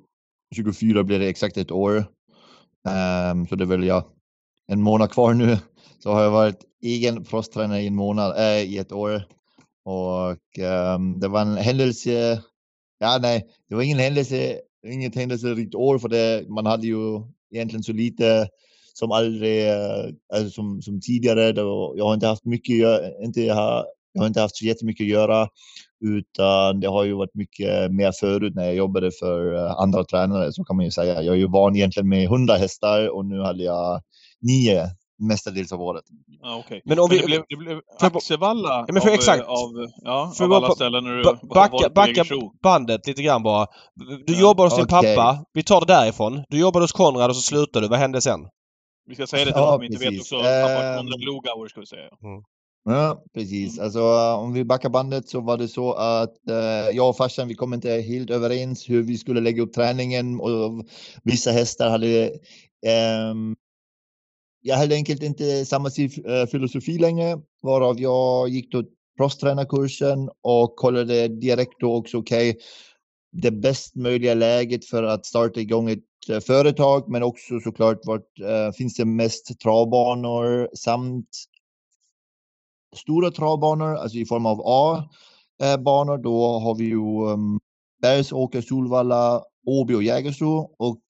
24 blir det exakt ett år. Um, så det är väl ja, en månad kvar nu. Så har jag varit egen proffstränare i en månad, äh, i ett år. Och um, det var en händelse. Ja, nej, det var ingen händelse, inget händelserikt år för det. Man hade ju egentligen så lite som aldrig, eh, alltså som, som tidigare. Då, jag har inte haft mycket, jag inte, har jag har inte haft så jättemycket att göra. Utan det har ju varit mycket mer förut när jag jobbade för eh, andra tränare, så kan man ju säga. Jag är ju van egentligen med 100 hästar och nu hade jag nio mestadels av året. Ja, okej. Men om Men vi... det blev, det blev Axevalla Ja, men för av, exakt. av, ja, Får av alla ställen när du backa- backa- bandet lite grann bara. Du Ja, jobbar hos din okej. pappa. Vi tar det därifrån. Du jobbade hos Konrad och så slutade du. Vad hände sen? Vi ska säga det till Ja, de som inte vet också. Pappa Ehm, Konrad Lugauer ska vi säga. Ja, precis. Alltså, eh, om vi backar bandet så var det så att eh, jag och farsan, vi kom inte helt överens hur vi skulle lägga upp träningen och vissa hästar hade ehm, jag hade enkelt inte samma eh, filosofi längre, varav jag gick då proffstränarkursen och kollade direkt då också, okej, det bäst möjliga läget för att starta igång ett eh, företag, men också såklart vart eh, finns det mest travbanor samt stora travbanor, alltså i form av A-banor. Då har vi ju um, Bergsåker, Solvalla, Åby och Jägersro och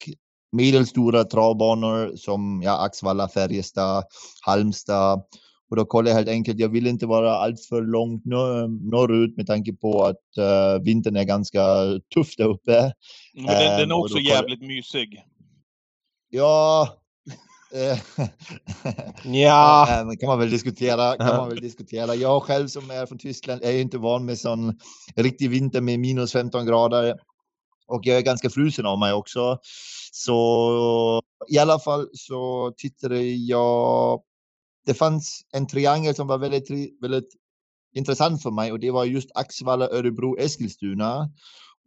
medelstora travbanor som ja, Axvalla, Färjestad, Halmstad. Och då kollade jag helt enkelt, jag vill inte vara alltför långt nor norrut med tanke på att eh, vintern är ganska tuff där uppe. Men den, den Ehm, är och också då koll- jävligt mysig. Ja, eh, Ja. Ja, men kan man väl diskutera. Kan man väl diskutera. Jag själv som är från Tyskland är ju inte van med sån riktig vinter med minus 15 grader. Och jag är ganska frusen av mig också. Så i alla fall så tittade jag. Det fanns en triangel som var väldigt, väldigt intressant för mig och det var just Axvalla, Örebro, Eskilstuna.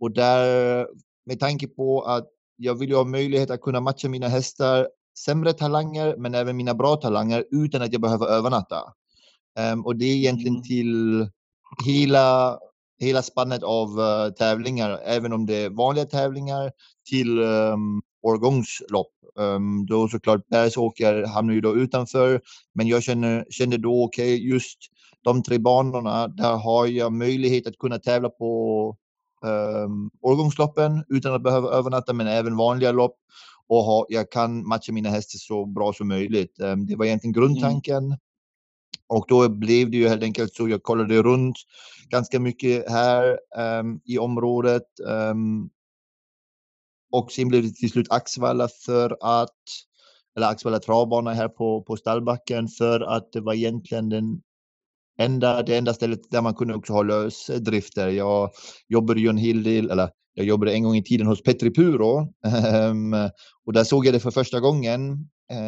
Och där med tanke på att jag vill ju ha möjlighet att kunna matcha mina hästar sämre talanger, men även mina bra talanger utan att jag behöver övernatta. Ehm, och det är egentligen Mm. till hela, hela spannet av eh, tävlingar, även om det är vanliga tävlingar till um, årgångslopp. Um, då såklart Bergsåker hamnar ju då utanför, men jag känner, kände då okej, just de tre banorna, där har jag möjlighet att kunna tävla på um, årgångsloppen utan att behöva övernatta, men även vanliga lopp. Och ha, jag kan matcha mina hästar så bra som möjligt. Um, det var egentligen grundtanken. Mm. Och då blev det ju helt enkelt så jag kollade runt ganska mycket här um, i området. Um, och sen blev det till slut Axvalla för att, eller Axvalla travbana här på, på stallbacken för att det var egentligen den enda, det enda stället där man kunde också ha lösdrifter. Jag jobbade ju en hel del, eller jag jobbade en gång i tiden hos Petri Puro um, och där såg jag det för första gången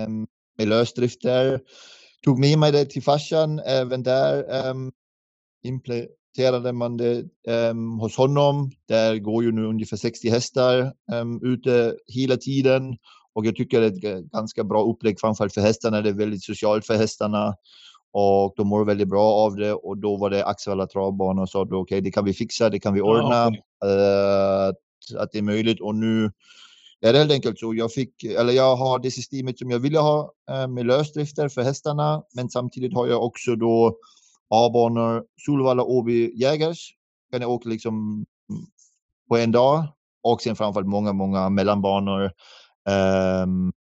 um, med lösdrifter. Tog med mig det till farsan även där. Um, implementerade man det um, hos honom. Där går ju nu ungefär 60 hästar um, ute hela tiden och jag tycker det är ett ganska bra upplägg framförallt för hästarna. Det är väldigt socialt för hästarna och de mår väldigt bra av det och då var det Axevalla travbana och sa okej, okay, det kan vi fixa, det kan vi ordna. Ja, okay. uh, att, att det är möjligt och nu är det helt enkelt så. Jag fick, eller jag har det systemet som jag ville ha uh, med lösdrifter för hästarna, men samtidigt har jag också då A-banor, Solvalla, Åby, Jägers. Kan jag åka liksom på en dag och sen framförallt många, många mellanbanor. Um,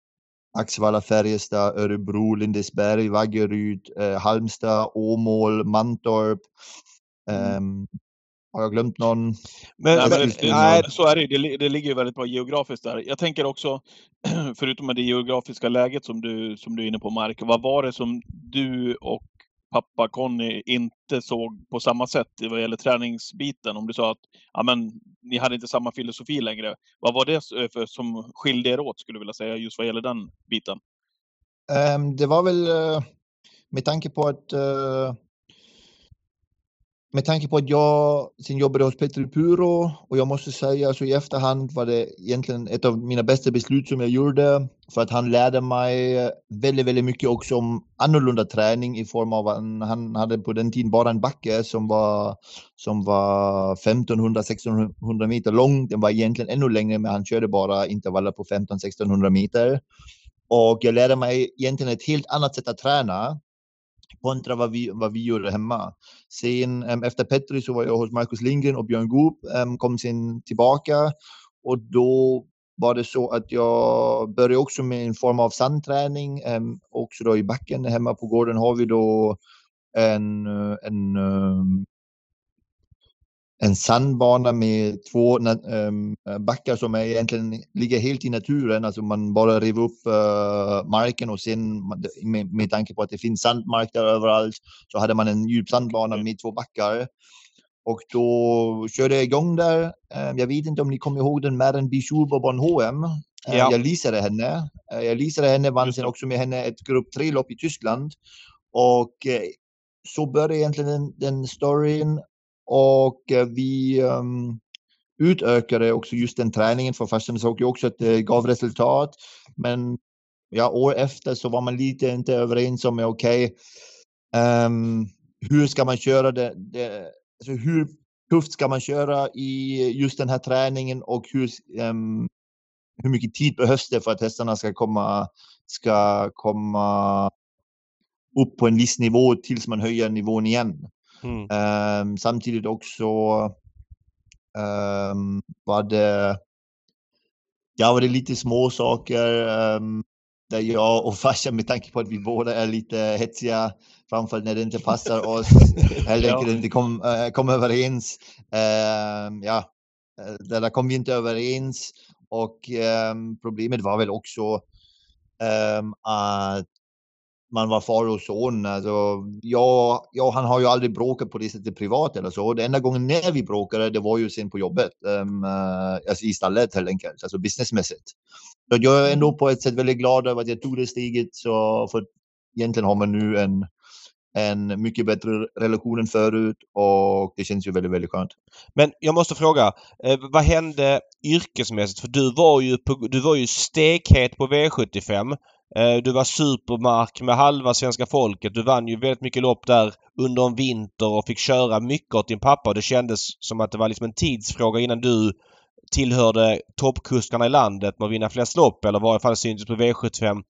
Axevalla, Färjestad, Örebro, Lindesberg, Vaggeryd, eh, Halmstad, Åmål, Mantorp. Um, har jag glömt någon? Men, nej, men, nej, så är det det, det ligger ju väldigt bra geografiskt där. Jag tänker också, förutom det geografiska läget som du, som du är inne på Mark, vad var det som du och pappa Conny inte såg på samma sätt vad gäller träningsbiten? Om du sa att ja, men, ni hade inte samma filosofi längre. Vad var det eh, för, som skilde er åt, skulle du vilja säga, just vad gäller den biten? Um, det var väl uh, med tanke på att uh, med tanke på att jag sen jobbade hos Petri Puro och jag måste säga så i efterhand var det egentligen ett av mina bästa beslut som jag gjorde för att han lärde mig väldigt, väldigt mycket också om annorlunda träning i form av att han hade på den tiden bara en backe som var som var 1500-1600 meter lång. Den var egentligen ännu längre, men han körde bara intervaller på 1500-1600 meter. Och jag lärde mig egentligen ett helt annat sätt att träna kontra vad vi, vad vi gjorde hemma. Sen um, efter Petri så var jag hos Marcus Lindgren och Björn Goop um, kom sen tillbaka och då var det så att jag började också med en form av sandträning. Um, också då i backen hemma på gården har vi då en, en en sandbana med två um, backar som är egentligen ligger helt i naturen. Alltså man bara river upp uh, marken och sen med, med tanke på att det finns sandmark där överallt så hade man en djup sandbana med två backar. Och då körde jag igång där. Um, jag vet inte om ni kommer ihåg den Maren Bichour på Bornholm. Uh, ja. Jag leasade henne. Jag leasade henne, vann sen också med henne ett grupp 3-lopp i Tyskland. Och så började egentligen den, den storyn och eh, vi um, utökade också just den träningen för farsan såg ju också att det eh, gav resultat. Men ja, år efter så var man lite inte överens om, okej, okay, um, hur ska man köra det, det alltså hur tufft ska man köra i just den här träningen och hur, um, hur mycket tid behövs det för att hästarna ska komma, ska komma upp på en viss nivå tills man höjer nivån igen. Mm. Um, samtidigt också um, var det Ja, var det lite små saker um, där jag och farsan med tanke på att vi båda är lite hetsiga, framförallt när det inte passar oss, helt enkelt ja. inte kom, uh, kom överens. Um, ja, eh, där kom vi inte överens och um, problemet var väl också att man var far och son. Alltså, jag, jag, han har ju aldrig bråkat på det sättet privat eller så. Det enda gången när vi bråkade, det var ju sen på jobbet. Um, alltså i stallet helt enkelt, alltså businessmässigt. Så jag är ändå mm. på ett sätt väldigt glad över att jag tog det steget. Så för egentligen har man nu en, en mycket bättre relation än förut och det känns ju väldigt, väldigt skönt. Men jag måste fråga, eh, vad hände yrkesmässigt? För du var ju, på, du var ju stekhet på V75. Eh, du var supermark med halva svenska folket. Du vann ju väldigt mycket lopp där under en vinter och fick köra mycket åt din pappa. Och det kändes som att det var liksom en tidsfråga innan du tillhörde toppkuskarna i landet med att vinna flest lopp eller i varje fall syntes på V75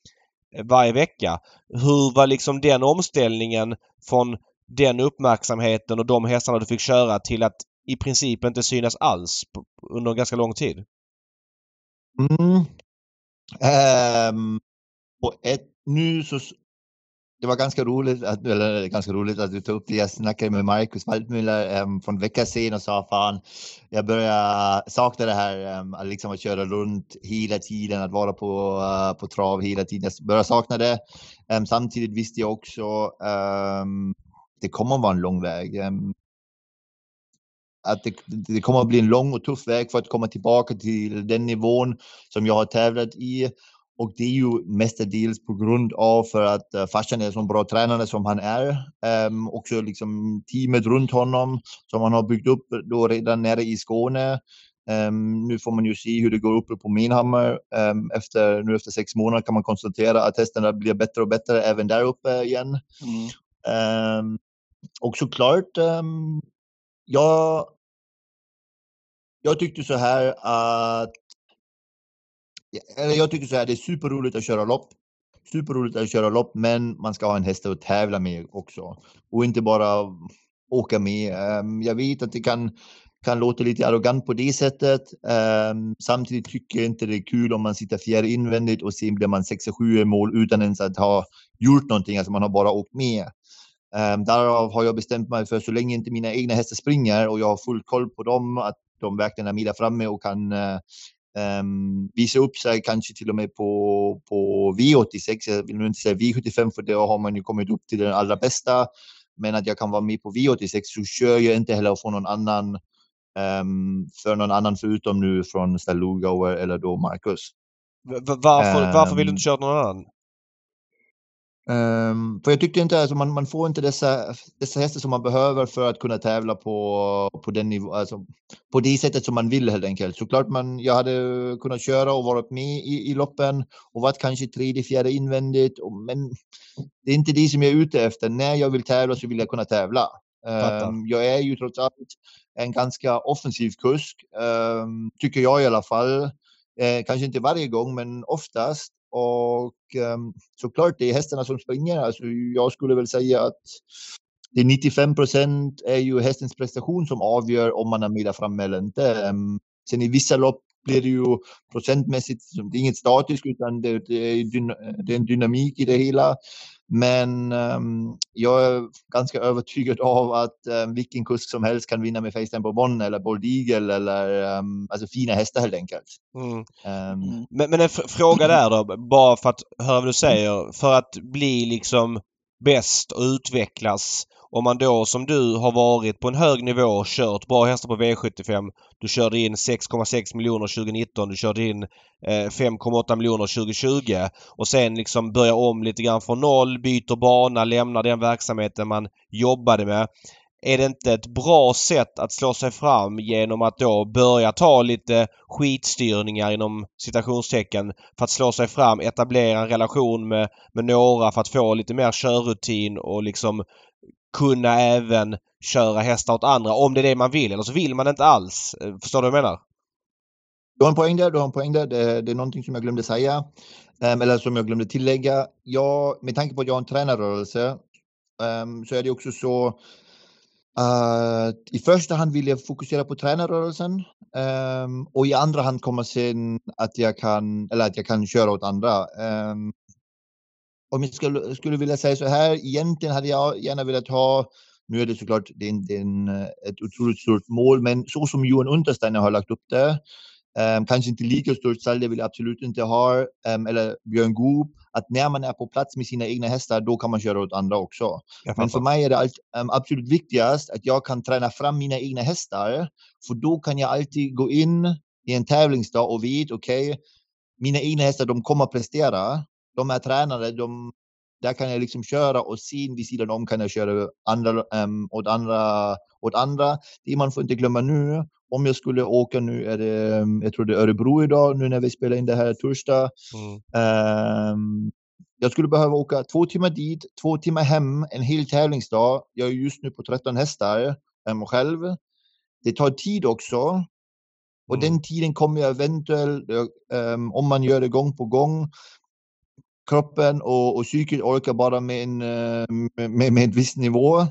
eh, varje vecka. Hur var liksom den omställningen från den uppmärksamheten och de hästarna du fick köra till att i princip inte synas alls under en ganska lång tid. Mm. Um, och ett, nu så det var ganska roligt, att, eller ganska roligt att du tog upp det. Jag snackade med Marcus Waldmüller um, ehm, från veckan sen och sa fan, jag börjar sakna det här um, att, liksom att köra runt hela tiden, att vara på, uh, på trav hela tiden. Jag börjar sakna det. Um, samtidigt visste jag också det kommer att vara en lång väg. Att det, det kommer att bli en lång och tuff väg för att komma tillbaka till den nivån som jag har tävlat i. Och det är ju mestadels på grund av för att uh, farsan är så bra tränare som han är. Um, också liksom teamet runt honom som han har byggt upp då redan nere i Skåne. Um, nu får man ju se hur det går uppe på Minhammar. Um, efter, nu efter sex månader kan man konstatera att hästarna blir bättre och bättre även där uppe igen. Mm. Um, och såklart, um, jag, jag tyckte så här att jag tycker så här, det är superroligt att köra lopp. Superroligt att köra lopp, men man ska ha en häst att tävla med också. Och inte bara åka med. Ehm, jag vet att det kan, kan låta lite arrogant på det sättet. Ehm, samtidigt tycker jag inte det är kul om man sitter fjärr invändigt och sen blir man 6-7 mål utan ens att ha gjort någonting. Alltså man har bara åkt med. Ehm, därav har jag bestämt mig för så länge inte mina egna hästar springer och jag har full koll på dem, att de verkligen är mila framme och kan eh, um, visa upp sig kanske till och med på, på V86. Jag vill inte säga V75 för då har man ju kommit upp till den allra bästa. Men att jag kan vara med på V86 så kör jag inte heller för någon annan um, för någon annan förutom nu från Stalugauer eller då Marcus. Varför, varför vill du inte köra någon annan? Um, för jag tyckte inte, alltså man, man får inte dessa, dessa hästar som man behöver för att kunna tävla på, på den nivå, alltså på det sättet som man vill helt enkelt. Såklart man, jag hade kunnat köra och varit med i, i loppen och varit kanske tredje, fjärde invändigt. Och, men det är inte det som jag är ute efter. När jag vill tävla så vill jag kunna tävla. Um, jag är ju trots allt en ganska offensiv kusk, um, tycker jag i alla fall. Eh, kanske inte varje gång, men oftast. Och um, såklart, det är hästarna som springer. Alltså, jag skulle väl säga att det är 95 procent är ju hästens prestation som avgör om man är med fram framme eller inte. Um, sen i vissa lopp blir det ju procentmässigt, det är inget statiskt utan det, det, är, det är en dynamik i det hela. Men um, jag är ganska övertygad av att um, vilken kusk som helst kan vinna med Facetime på Bonn eller Bold Eagle eller um, alltså fina hästar helt enkelt. Mm. men, men en fråga där då, bara för att höra vad du säger. För att bli liksom bäst och utvecklas om man då som du har varit på en hög nivå och kört bra hästar på V75. Du körde in 6,6 miljoner 2019. Du körde in eh, 5,8 miljoner 2020 och sen liksom börjar om lite grann från noll, byter bana, lämnar den verksamheten man jobbade med. Är det inte ett bra sätt att slå sig fram genom att då börja ta lite skitstyrningar inom citationstecken för att slå sig fram, etablera en relation med, med några för att få lite mer körrutin och liksom kunna även köra hästar åt andra om det är det man vill eller så vill man inte alls. Eh, förstår du vad jag menar? Du har en poäng där, du har en poäng där. Det, det är någonting som jag glömde säga. Um, eller som jag glömde tillägga. Jag, med tanke på att jag har en tränarrörelse um, så är det också så att i första hand vill jag fokusera på tränarrörelsen um, och i andra hand kommer sen att jag kan, eller att jag kan köra åt andra om jag skulle, skulle vilja säga så här, egentligen hade jag gärna velat ha, nu är det såklart det är en, det är en, ett otroligt stort mål, men så som Johan Untersteiner har lagt upp det, um, kanske inte lika stort stall, det vill jag absolut inte ha, um, eller Björn Goop, att när man är på plats med sina egna hästar, då kan man köra åt andra också. Men för mig är det allt, um, absolut viktigast att jag kan träna fram mina egna hästar, för då kan jag alltid gå in i en tävlingsdag och vet, okej, okay, mina egna hästar, de kommer att prestera de är tränare, de, där kan jag liksom köra och sen vid sidan om kan jag köra andra, um, åt, andra, åt andra. Det man får inte glömma nu, om jag skulle åka nu är det, jag tror det är Örebro idag, nu när vi spelar in det här torsdag. Mm. Um, jag skulle behöva åka två timmar dit, två timmar hem, en hel tävlingsdag. Jag är just nu på 13 hästar um, själv. Det tar tid också. Och mm. den tiden kommer jag eventuellt, um, om man gör det gång på gång, kroppen och, och psyket orkar bara med en, eh, med, med en viss nivå.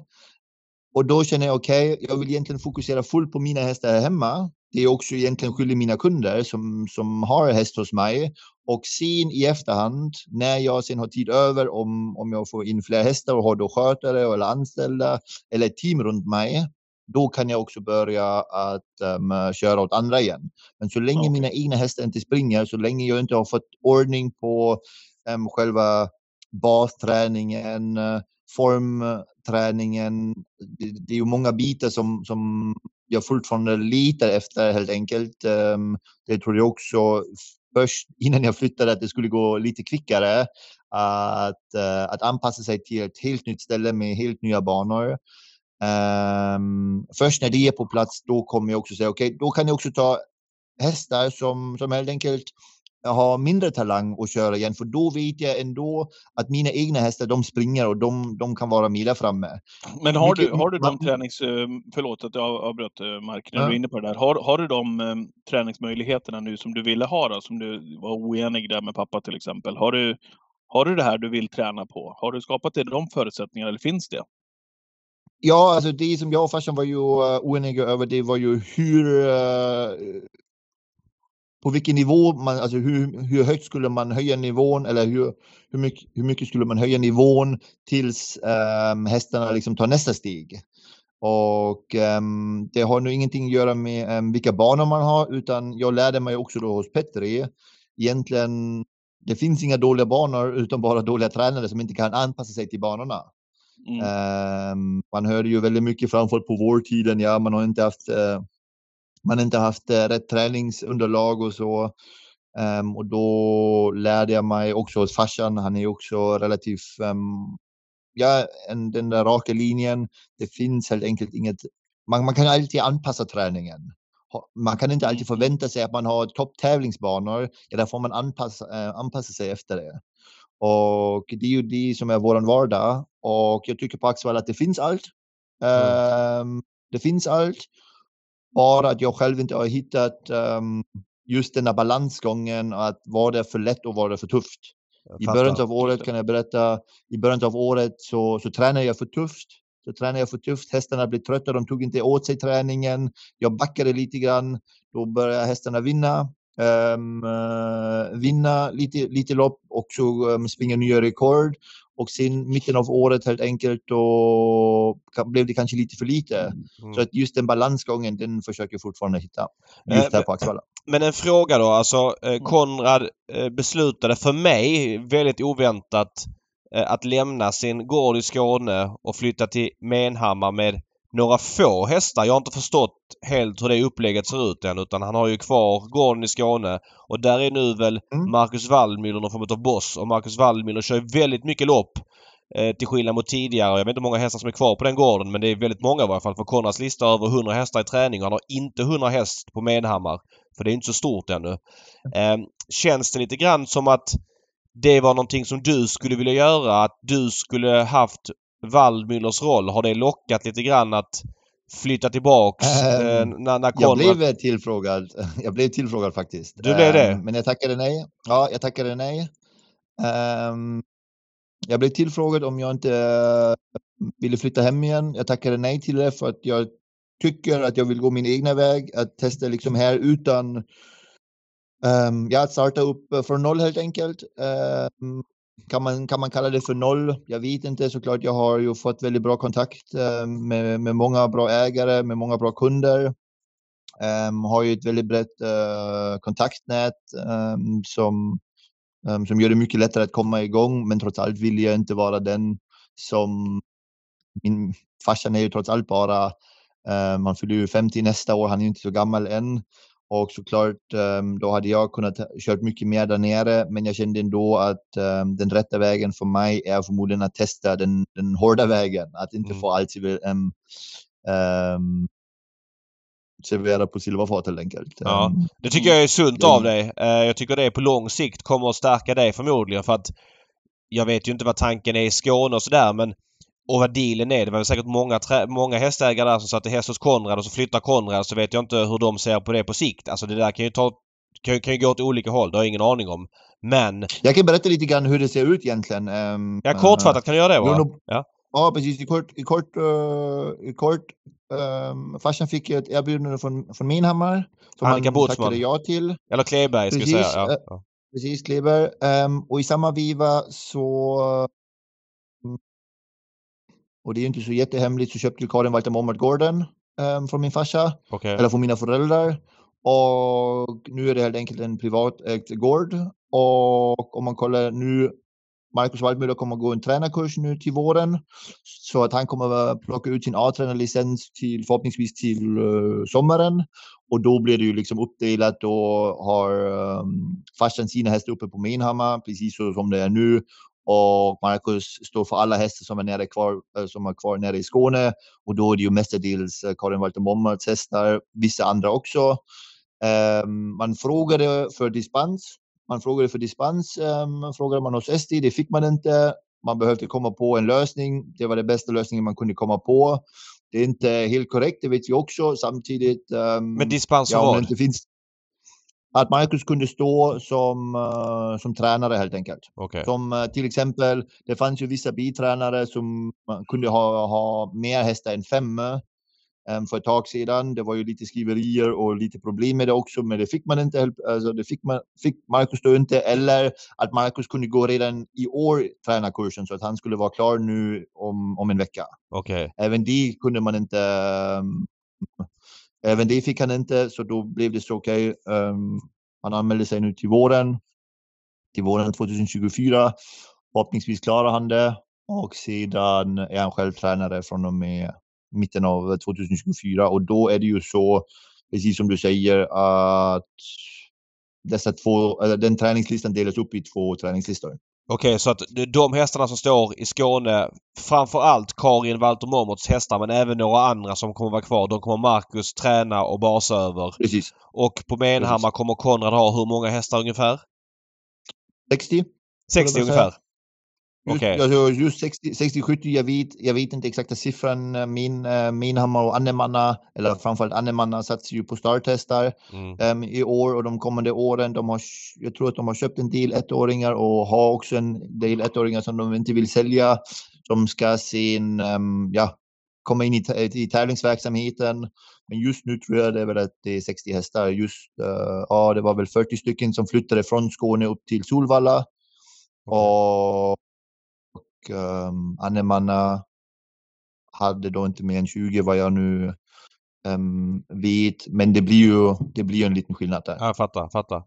och då känner jag okej, okay, jag vill egentligen fokusera fullt på mina hästar här hemma. Det är också egentligen skyldig mina kunder som, som har häst hos mig. Och sen i efterhand, när jag sen har tid över, om, om jag får in fler hästar och har då skötare eller anställda eller ett team runt mig, då kan jag också börja att um, köra åt andra igen. Men så länge okay. mina egna hästar inte springer, så länge jag inte har fått ordning på um, själva basträningen, eh, formträningen. Det, det, är ju många bitar som, som jag fortfarande litar efter helt enkelt. Ehm, det tror jag också först innan jag flyttade att det skulle gå lite kvickare att, eh, att anpassa sig till ett helt nytt ställe med helt nya banor. Um, först när det är på plats, då kommer jag också säga okej, okay, då kan jag också ta hästar som, som helt enkelt har mindre talang att köra igen, för då vet jag ändå att mina egna hästar, de springer och de, de kan vara mila framme. Men har du, har du de tränings... Eh, förlåt att jag avbröt eh, Mark, när ja. du är inne på det där. Har, har du de um, träningsmöjligheterna nu som du ville ha då, som du var oenig där med pappa till exempel? Har du, har du det här du vill träna på? Har du skapat det, de förutsättningarna eller finns det? Ja, alltså det som jag och farsan var ju oeniga över, det var ju hur, på vilken nivå man, alltså hur, hur högt skulle man höja nivån eller hur, hur, mycket, hur mycket skulle man höja nivån tills um, hästarna liksom tar nästa steg. Och um, det har nu ingenting att göra med um, vilka banor man har, utan jag lärde mig också då hos Petri. Egentligen, det finns inga dåliga banor utan bara dåliga tränare som inte kan anpassa sig till banorna. Mm. Um, man hörde ju väldigt mycket, framförallt på vår tiden, ja, man har inte haft uh, man inte haft uh, rätt träningsunderlag och så. Um, och då lärde jag mig också hos farsan, han är också relativt, um, ja, en, den där raka linjen. Det finns helt enkelt inget, man, man kan alltid anpassa träningen. Man kan inte alltid mm. förvänta sig att man har topptävlingsbanor, ja, där får man anpassa, uh, anpassa sig efter det. Och det är ju det som är våran vardag. Och jag tycker på Axevall att det finns allt. Mm. Um, det finns allt. Bara att jag själv inte har hittat um, just den här balansgången att vad är för lätt och vad är för tufft. I början av året kan jag berätta, i början av året så, så tränar jag för tufft. Så tränar jag för tufft, hästarna blir trötta, de tog inte åt sig träningen. Jag backade lite grann, då började hästarna vinna um, vinna lite, lite lopp och så um, springa nya rekord. Och sen mitten av året helt enkelt då blev det kanske lite för lite. Mm. Så att just den balansgången den försöker jag fortfarande hitta. Just här på Axevalla. Men en fråga då alltså. Eh, mm. Konrad beslutade för mig väldigt oväntat att lämna sin gård i Skåne och flytta till Menhammar med några få hästar. Jag har inte förstått helt hur det upplägget ser ut än utan han har ju kvar gården i Skåne och där är nu väl mm. Marcus Wallmüller någon form av boss och Marcus Wallmüller kör väldigt mycket lopp eh, till skillnad mot tidigare. Jag vet inte hur många hästar som är kvar på den gården men det är väldigt många i varje fall. För Konrads lista över 100 hästar i träning och han har inte 100 häst på Menhammar. För det är inte så stort ännu. Eh, känns det lite grann som att det var någonting som du skulle vilja göra? Att du skulle haft Waldmüllers roll? Har det lockat lite grann att flytta tillbaks äh, när, när Konrad... Jag blev tillfrågad. Jag blev tillfrågad faktiskt. Du blev det? Men jag tackade nej. Ja, jag tackade nej. Um, jag blev tillfrågad om jag inte uh, ville flytta hem igen. Jag tackade nej till det för att jag tycker att jag vill gå min egna väg. Att testa liksom här utan um, ja, att starta upp från noll helt enkelt. Um, kan man, kan man kalla det för noll? Jag vet inte såklart. Jag har ju fått väldigt bra kontakt eh, med, med många bra ägare, med många bra kunder. Um, har ju ett väldigt brett uh, kontaktnät um, som, um, som gör det mycket lättare att komma igång. Men trots allt vill jag inte vara den som min farsan är ju trots allt bara, eh, um, han fyller ju 50 nästa år, han är ju inte så gammal än. Och såklart, ehm, då hade jag kunnat kört mycket mer där nere, men jag kände ändå att ehm, den rätta vägen för mig är förmodligen att testa den, den hårda vägen, att inte mm. få allt um, um, servera på silverfat helt enkelt. Ja, det tycker jag är sunt av dig. Eh, jag tycker det på lång sikt kommer att stärka dig förmodligen för att jag vet ju inte vad tanken är i Skåne och sådär men och vad dealen är. Det var säkert många, många hästägare där som satte häst hos Konrad och så flyttar Konrad så vet jag inte hur de ser på det på sikt. Alltså det där kan ju ta kan, kan ju gå åt olika håll. Det har jag ingen aning om. Men... Jag kan berätta lite grann hur det ser ut egentligen. Um, ja, kortfattat kan du göra det va? Bruno, ja. Ja, precis. I kort, i kort, uh, i kort um, farsan fick ett erbjudande från, från Minhammar som Annika han tackade ja till. Eller Kleberg ska vi Precis, säga. Ja. Ja. Precis, Kleber. Um, och i samma viva så och det är ju inte så jättehemligt så köpte ju Karin Walter Mommert gården um, från min farsa. Okej. eller från mina föräldrar. Och nu är det helt enkelt en privatägd gård. Och om man kollar nu, Marcus Waldmüller kommer gå en tränarkurs nu till våren. Så att han kommer att plocka ut sin A-tränarlicens till förhoppningsvis till eh, sommaren. Och då blir det ju liksom uppdelat och har um, farsan sina hästar uppe på Menhammar, precis så som det är nu. Och Marcus står för alla hästar som är, nere kvar, eh, som är kvar nere i Skåne. Och då är det ju mestadels eh, Karin Walter Mommarts hästar, vissa andra också. Ehm, man frågade för dispens. Man frågade för dispens, um, frågade man hos SD, det fick man inte. Man behövde komma på en lösning. Det var den bästa lösningen man kunde komma på. Det är inte helt korrekt, det vet vi också. Samtidigt, um, Men dispens ja, om det vad? inte finns att Marcus kunde stå som, eh, som tränare helt enkelt. Okej. Som eh, till exempel, det fanns ju vissa bitränare som kunde ha, ha mer hästar än fem eh, för ett tag sedan. Det var ju lite skriverier och lite problem med det också, men det fick man inte. Alltså det fick, man, fick Marcus då inte. Eller att Marcus kunde gå redan i år tränarkursen så att han skulle vara klar nu om, om en vecka. Okej. Även det kunde man inte. ehm, Även det fick han inte, så då blev det så okej. ehm, han anmälde sig nu till våren. Till våren 2024. Förhoppningsvis klarar han det. Och sedan är han själv tränare från och med mitten av 2024. Och då är det ju så, precis som du säger, att dessa två, den träningslistan delas upp i två träningslistor. Okej, så att de hästarna som står i Skåne, framför allt Karin Walter Mommerts hästar men även några andra som kommer vara kvar, de kommer Marcus träna och basa över. Precis. Och på Menhammar kommer Konrad ha hur många hästar ungefär? 60. 60 väl säga. ungefär? Just, Okej. alltså, just 60, 60 70, jag vet, jag vet inte exakta siffran. Min, eh, Minhammar och Annemanna, eller framförallt Annemanna, satsar ju på starthästar Mm. em, i år och de kommande åren. De har, jag tror att de har köpt en del ettåringar och har också en del ettåringar som de inte vill sälja. Som ska sen, em, ja, komma in i, i tävlingsverksamheten. Men just nu tror jag det är väl att det är 60 hästar. Just, eh, ja, det var väl 40 stycken som flyttade från Skåne upp till Solvalla. Och, och um, ehm, Annemanna eh, hade då inte mer än 20 vad jag nu um, vet. Men det blir ju det blir en liten skillnad där. Ja, Jag fattar, fattar.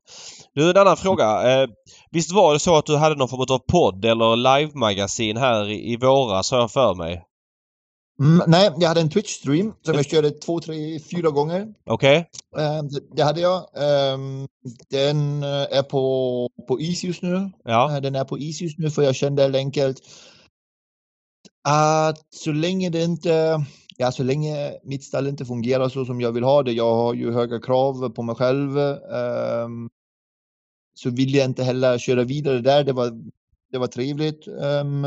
Du, en annan fråga. Eh, visst var det så att du hade någon form av podd eller live-magasin här i, i våras har jag för mig? Mm, nej, jag hade en Twitch-stream som jag körde två, tre, fyra gånger. Okej? Ehm, det, det hade jag. Ehm, den eh, är på, på is just nu. Ja. Eh, Den är på is just nu för jag kände helt enkelt att så länge det inte, ja så länge mitt stall inte fungerar så som jag vill ha det, jag har ju höga krav på mig själv, ehm, så vill jag inte heller köra vidare där. Det var, det var trevligt um,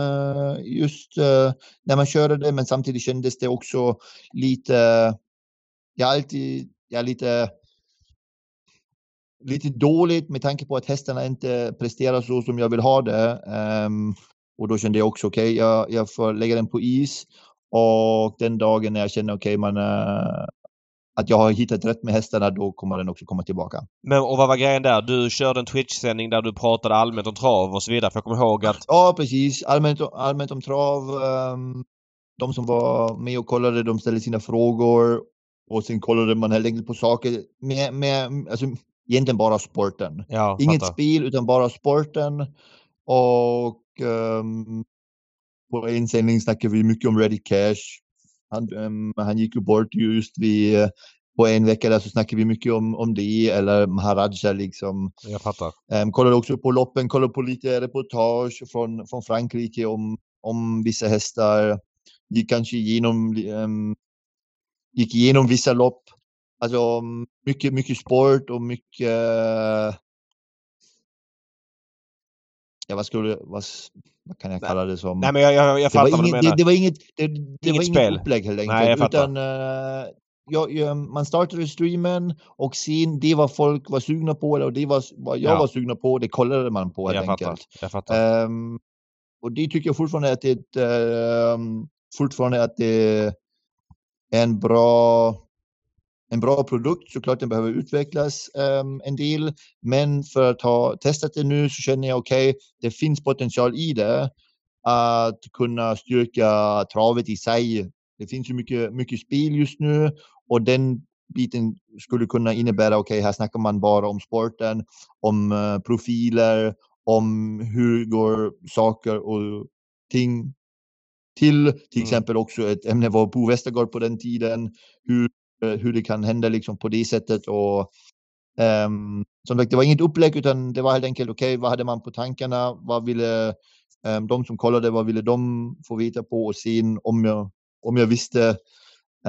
just uh, när man körde det, men samtidigt kändes det också lite, jag alltid, jag lite lite dåligt med tanke på att hästarna inte presterar så som jag vill ha det. Um, och då kände jag också okej, jag, jag får lägga den på is. Och den dagen när jag känner okej, man eh, att jag har hittat rätt med hästarna, då kommer den också komma tillbaka. Men och vad var grejen där? Du körde en Twitch-sändning där du pratade allmänt om trav och så vidare. För jag kommer ihåg att... Ja, precis. Allmänt, allmänt om trav. ehm, de som var med och kollade, de ställde sina frågor och sen kollade man helt enkelt på saker med, med alltså, egentligen bara sporten. Ja, Inget fattar. spel utan bara sporten. Och ehm, på en sändning snackade vi mycket om Ready Cash. Han, ehm, han gick ju bort just vid, eh, på en vecka där så snackade vi mycket om, om det. Eller Maharaja liksom. Jag fattar. Um, kollade också på loppen, kollade på lite reportage från, från Frankrike om, om vissa hästar. Gick kanske igenom, um, gick igenom vissa lopp. Alltså um, mycket, mycket sport och mycket Ja, vad skulle vad, vad kan jag Nej. kalla det som? Nej men jag, jag, jag det, var fattar inget, det, det var inget, det, det var Inget inget spel. upplägg helt enkelt. Nej, jag fattar. utan, eh, ja, ja, man startade streamen och sen det vad folk var sugna på eller det var, vad jag Ja. var sugna på, det kollade man på helt jag fattar. enkelt. Jag fattar. Ehm, och det tycker jag fortfarande att det är fortfarande att det är en bra en bra produkt. Såklart den behöver utvecklas um, en del, men för att ha testat det nu så känner jag okej, okay, det finns potential i det att kunna styrka travet i sig. Det finns ju mycket, mycket spel just nu och den biten skulle kunna innebära, okej, okay, här snackar man bara om sporten, om uh, profiler, om hur går saker och ting till. Till mm. exempel också ett ämne var Bo Westergaard på den tiden, hur, hur det kan hända liksom på det sättet och um, som sagt, det var inget upplägg utan det var helt enkelt okej, okay, vad hade man på tankarna? Vad ville um, de som kollade, vad ville de få veta på och sen om jag, om jag visste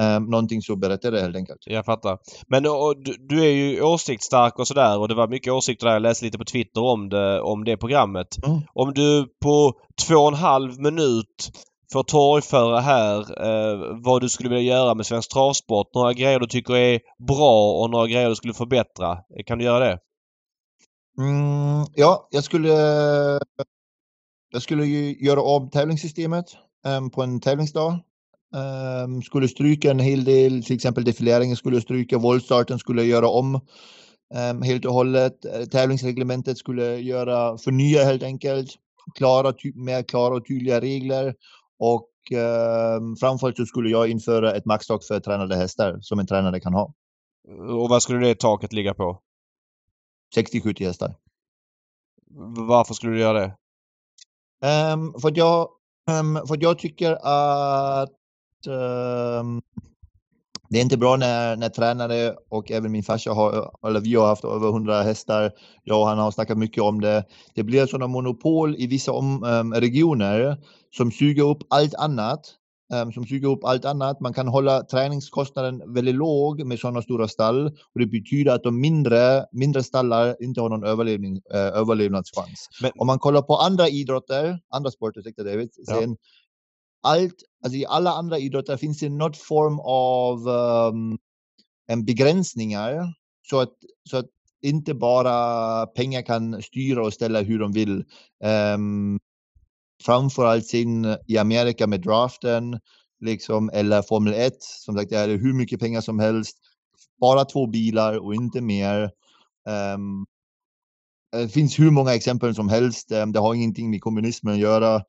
Um, någonting så berättar det helt enkelt. Jag fattar. Men och, du, du, är ju åsiktsstark och sådär och det var mycket åsikter där. Jag läste lite på Twitter om det, om det programmet. Mm. Om du på två och en halv minut får torgföra här eh, vad du skulle vilja göra med svensk travsport. Några grejer du tycker är bra och några grejer du skulle förbättra. Eh, kan du göra det? Mm, ja, jag skulle jag skulle göra om tävlingssystemet eh, på en tävlingsdag. Um, skulle stryka en hel del, till exempel defileringen skulle stryka, voltstarten skulle göra om um, helt och hållet. Eh, tävlingsreglementet skulle göra, förnya helt enkelt, klara, mer klara och tydliga regler och um, framförallt så skulle jag införa ett maxtak för tränade hästar som en tränare kan ha. Och vad skulle det taket ligga på? 60-70 hästar. Varför skulle du göra det? Um, för, att jag, um, för att jag tycker att um, det är inte bra när, när tränare och även min farsa har, eller vi har haft över 100 hästar. Jag och han har snackat mycket om det. Det blir sådana monopol i vissa om, regioner som suger upp allt annat um, som suger upp allt annat. Man kan hålla träningskostnaden väldigt låg med sådana stora stall och det betyder att de mindre, mindre stallar inte har någon överlevning, uh, överlevnadschans. Men... Om man kollar på andra idrotter, andra sporter, ursäkta David, sen, allt, alltså i alla andra idrotter finns det något form av um, begränsningar så att, så att inte bara pengar kan styra och ställa hur de vill. Ehm, um, framförallt sin i Amerika med draften, liksom, eller Formel 1, som sagt, det är hur mycket pengar som helst. Bara två bilar och inte mer. Um, det finns hur många exempel som helst. Um, det har ingenting med kommunismen att göra.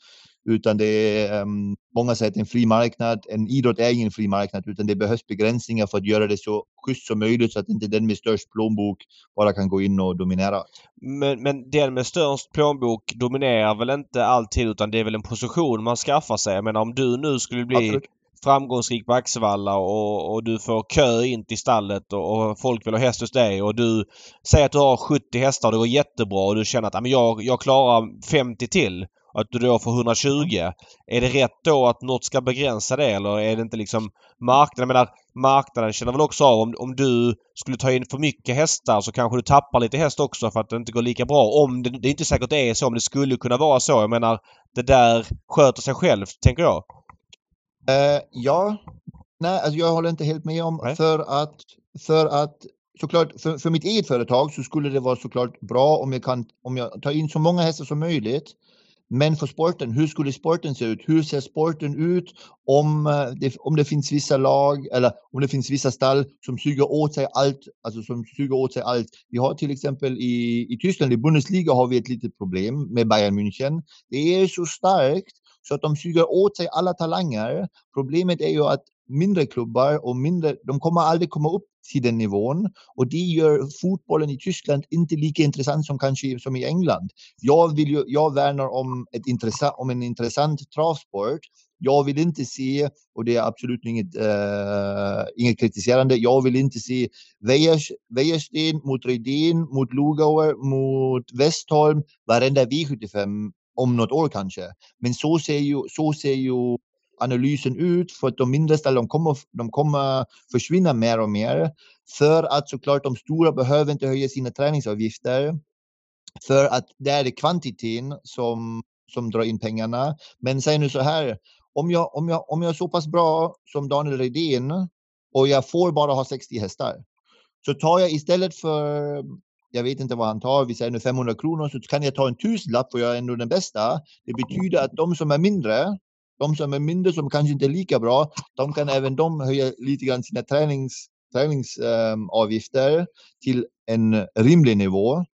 Utan det är, um, många säger att en fri marknad, en idrott är ingen fri marknad utan det behövs begränsningar för att göra det så schysst som möjligt så att inte den med störst plånbok bara kan gå in och dominera. Men, men den med störst plånbok dominerar väl inte alltid utan det är väl en position man skaffar sig. Jag menar om du nu skulle bli Absolut framgångsrik på Axevalla och, och du får kö in till stallet och, och, folk vill ha häst hos dig och du säger att du har 70 hästar och det går jättebra och du känner att jag, jag klarar 50 till att du då får 120. Är det rätt då att något ska begränsa det eller är det inte liksom marknaden? Jag menar, marknaden känner väl också av om, om du skulle ta in för mycket hästar så kanske du tappar lite häst också för att det inte går lika bra. Om det, det är inte säkert det är så, men det skulle kunna vara så. Jag menar, det där sköter sig självt, tänker jag. Uh, ja. Nej, alltså jag håller inte helt med om Nej. för att, för att såklart för, för mitt eget företag så skulle det vara såklart bra om jag kan om jag tar in så många hästar som möjligt men för sporten, hur skulle sporten se ut? Hur ser sporten ut om eh, det, om det finns vissa lag eller om det finns vissa stall som suger åt sig allt, alltså som suger åt sig allt. Vi har till exempel i, i Tyskland, i Bundesliga har vi ett litet problem med Bayern München. Det är så starkt så att de suger åt sig alla talanger. Problemet är ju att mindre klubbar och mindre, de kommer aldrig komma upp till den nivån och det gör fotbollen i Tyskland inte lika intressant som kanske som i England. Jag vill ju, jag värnar om, ett intressant, om en intressant travsport. Jag vill inte se, och det är absolut inget, uh, inget kritiserande, jag vill inte se Wäjersten mot Rydén, mot Lugauer, mot Westholm, varenda V75 om något år kanske. Men så ser ju, så ser ju analysen ut för att de mindre ställen kommer, de kommer försvinna mer och mer. För att såklart de stora behöver inte höja sina träningsavgifter. För att det är kvantiteten som, som drar in pengarna. Men säg nu så här, om jag, om, jag, om jag är så pass bra som Daniel Redén och jag får bara ha 60 hästar. Så tar jag istället för jag vet inte vad han tar, vi säger nu 500 kronor, så kan jag ta en tusenlapp för jag är ändå den bästa. Det betyder att de som är mindre, de som är mindre som kanske inte är lika bra, de kan även de höja lite grann sina tränings, träningsavgifter till en rimlig nivå.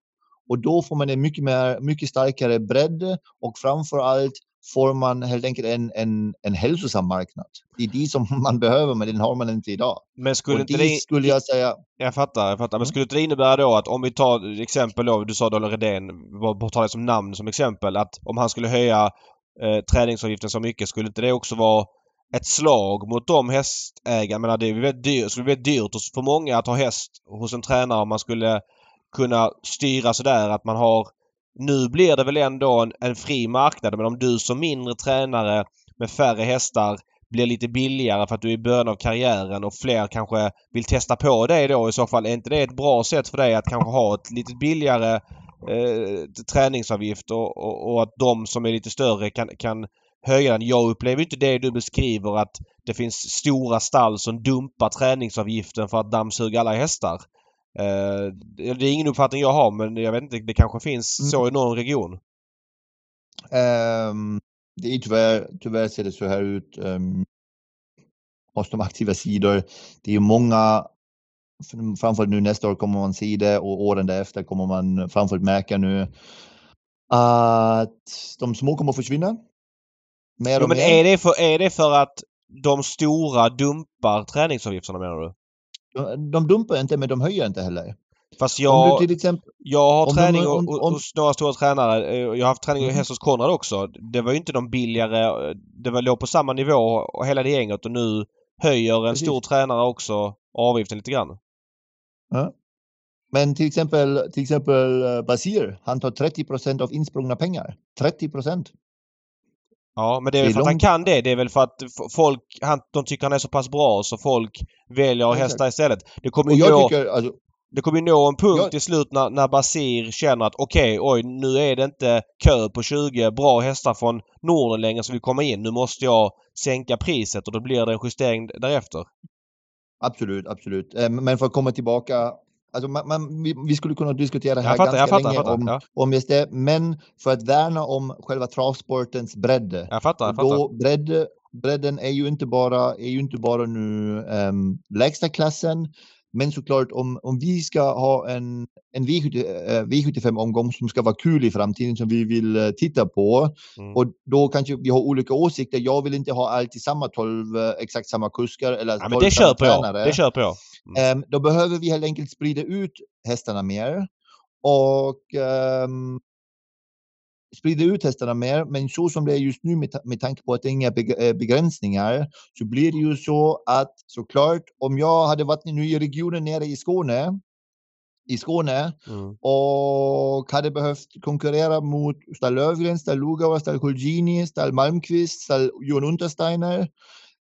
Och då får man en mycket, mer, mycket starkare bredd och framför allt får man helt enkelt en, en, en hälsosam marknad. Det är det som man behöver men den har man inte idag. Men skulle och inte det skulle jag säga, Jag fattar, jag fattar. Men Mm. skulle inte det innebära då att om vi tar exempel då, du sa Dollar Redén, bara ta det som namn som exempel, att om han skulle höja eh, träningsavgiften så mycket, skulle inte det också vara ett slag mot de hästägarna? Menar, det är väldigt dyrt, skulle bli väldigt dyrt för många att ha häst hos en tränare om man skulle kunna styra sådär att man har... Nu blir det väl ändå en, en fri marknad men om du som mindre tränare med färre hästar blir lite billigare för att du är i början av karriären och fler kanske vill testa på dig då i så fall. Är inte det ett bra sätt för dig att kanske ha ett lite billigare eh, träningsavgift och, och, att de som är lite större kan, kan höja den. Jag upplever inte det du beskriver att det finns stora stall som dumpar träningsavgiften för att dammsuga alla hästar. Eh, det är ingen uppfattning jag har men jag vet inte, det kanske finns Mm. så i någon region. ehm, det är tyvärr, tyvärr ser det så här ut um, hos de aktiva sidor. Det är många, framförallt nu nästa år kommer man se det och åren därefter kommer man framförallt märka nu att de små kommer att försvinna. Mer Jo, men mer. är det, för, är det för att de stora dumpar träningsavgifterna menar du? De, de dumpar inte men de höjer inte heller. Fast jag, exempel, jag har träning om- om- hos några stora tränare. Eh, Jag har haft träning i Mhm. häst hos Konrad också. Det var ju inte de billigare. Det var, låg på samma nivå och hela det gänget och nu höjer en Precis. stor tränare också avgiften lite grann. Men till exempel, till exempel eh, Basir, han tar 30% av insprungna pengar. 30% Ja, men det är väl Det är för att han kan det. Det är väl för att folk, han, de tycker han är så pass bra så folk väljer att hästa istället. Det kommer ju nå, tycker, alltså, det kommer ju nå en punkt Jag- till slut när, när Basir känner att okej, oj, nu är det inte kö på 20 bra hästar från Norden längre som vill komma in. Nu måste jag sänka priset och då blir det en justering därefter. Absolut, absolut. Eh, Men för att komma tillbaka, alltså man, man, vi, vi skulle kunna diskutera här Jag fattar, ganska fattar, länge fattar. om, Ja, om just det, men för att värna om själva travsportens bredd. jag fattar, jag då bredd, bredden är ju inte bara, är ju inte bara nu um, lägsta klassen, men såklart om, om vi ska ha en, en V70, eh, V75-omgång som ska vara kul i framtiden som vi vill eh, titta på Mm. och då kanske vi har olika åsikter. Jag vill inte ha alltid samma 12, eh, exakt samma kuskar eller Ja, men 12 det köper jag. tränare. Det köper jag. Ehm, då behöver vi helt enkelt sprida ut hästarna mer och ehm, sprida ut hästarna mer. Men så som det är just nu med, med tanke på att det är inga eh, begränsningar så blir det ju så att såklart om jag hade varit nu i regionen nere i Skåne i Skåne Mm. och hade behövt konkurrera mot Stall Löfgren, Stall Lugauer, Stall Colgjini, Stall Malmqvist, Stall Johan Untersteiner.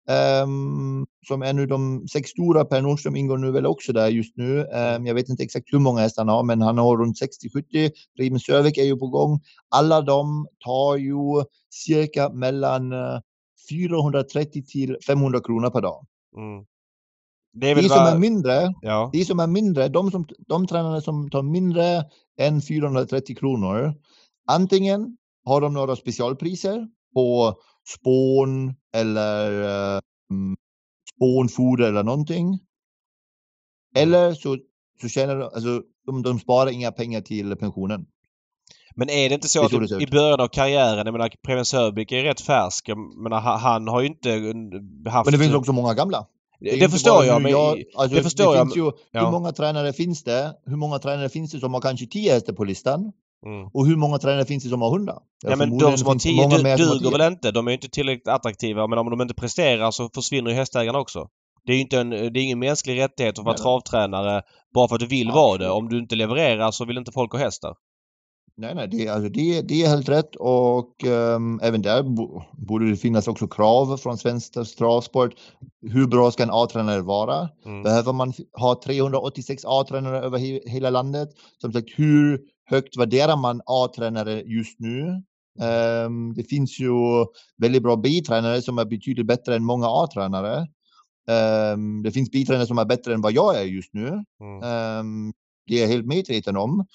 Ehm, som är nu de sex stora. Per Nordström ingår nu väl också där just nu. Ehm, jag vet inte exakt hur många hästar han har, men han har runt 60-70. Preben Sörvik är ju på gång. Alla de tar ju cirka mellan eh, 430 till 500 kronor per dag. Mm. Det är De som är vad... mindre, Ja. de som är mindre, de, som, de tränare som tar mindre än 430 kronor, antingen har de några specialpriser på spån eller eh, mm, spånfoder eller någonting. Eller så, så tjänar de, alltså, de, de sparar inga pengar till pensionen. Men är det inte så Det att det i, i början av karriären, jag menar Preben Sörbeck är rätt färsk. Jag menar, han, har ju inte haft... Men det finns också många gamla. Det, är inte förstår jag, men... jag, alltså, det förstår jag, finns ju, ja. Hur många tränare finns det? Hur många tränare finns det som har kanske 10 hästar på listan? Mm. Och hur många tränare finns det som har 100? Ja, men de som har finns det 10 många du, duger 10. väl inte? De är inte tillräckligt attraktiva. Men om de inte presterar så försvinner ju hästägarna också. Det är inte en, det är ingen mänsklig rättighet att vara Nej, travtränare bara för att du vill vara det. Absolut. Om du inte levererar så vill inte folk ha hästar. Nej, nej, det, alltså det, det är helt rätt och ehm, även där bo, borde det finnas också krav från svensk travsport. Hur bra ska en A-tränare vara? Mm. Behöver man ha 386 A-tränare över he, hela landet? Som sagt, hur högt värderar man A-tränare just nu? Ehm, det finns ju väldigt bra B-tränare som är betydligt bättre än många A-tränare. Ehm, det finns B-tränare som är bättre än vad jag är just nu. Mm. Ehm, Det är jag helt medveten om.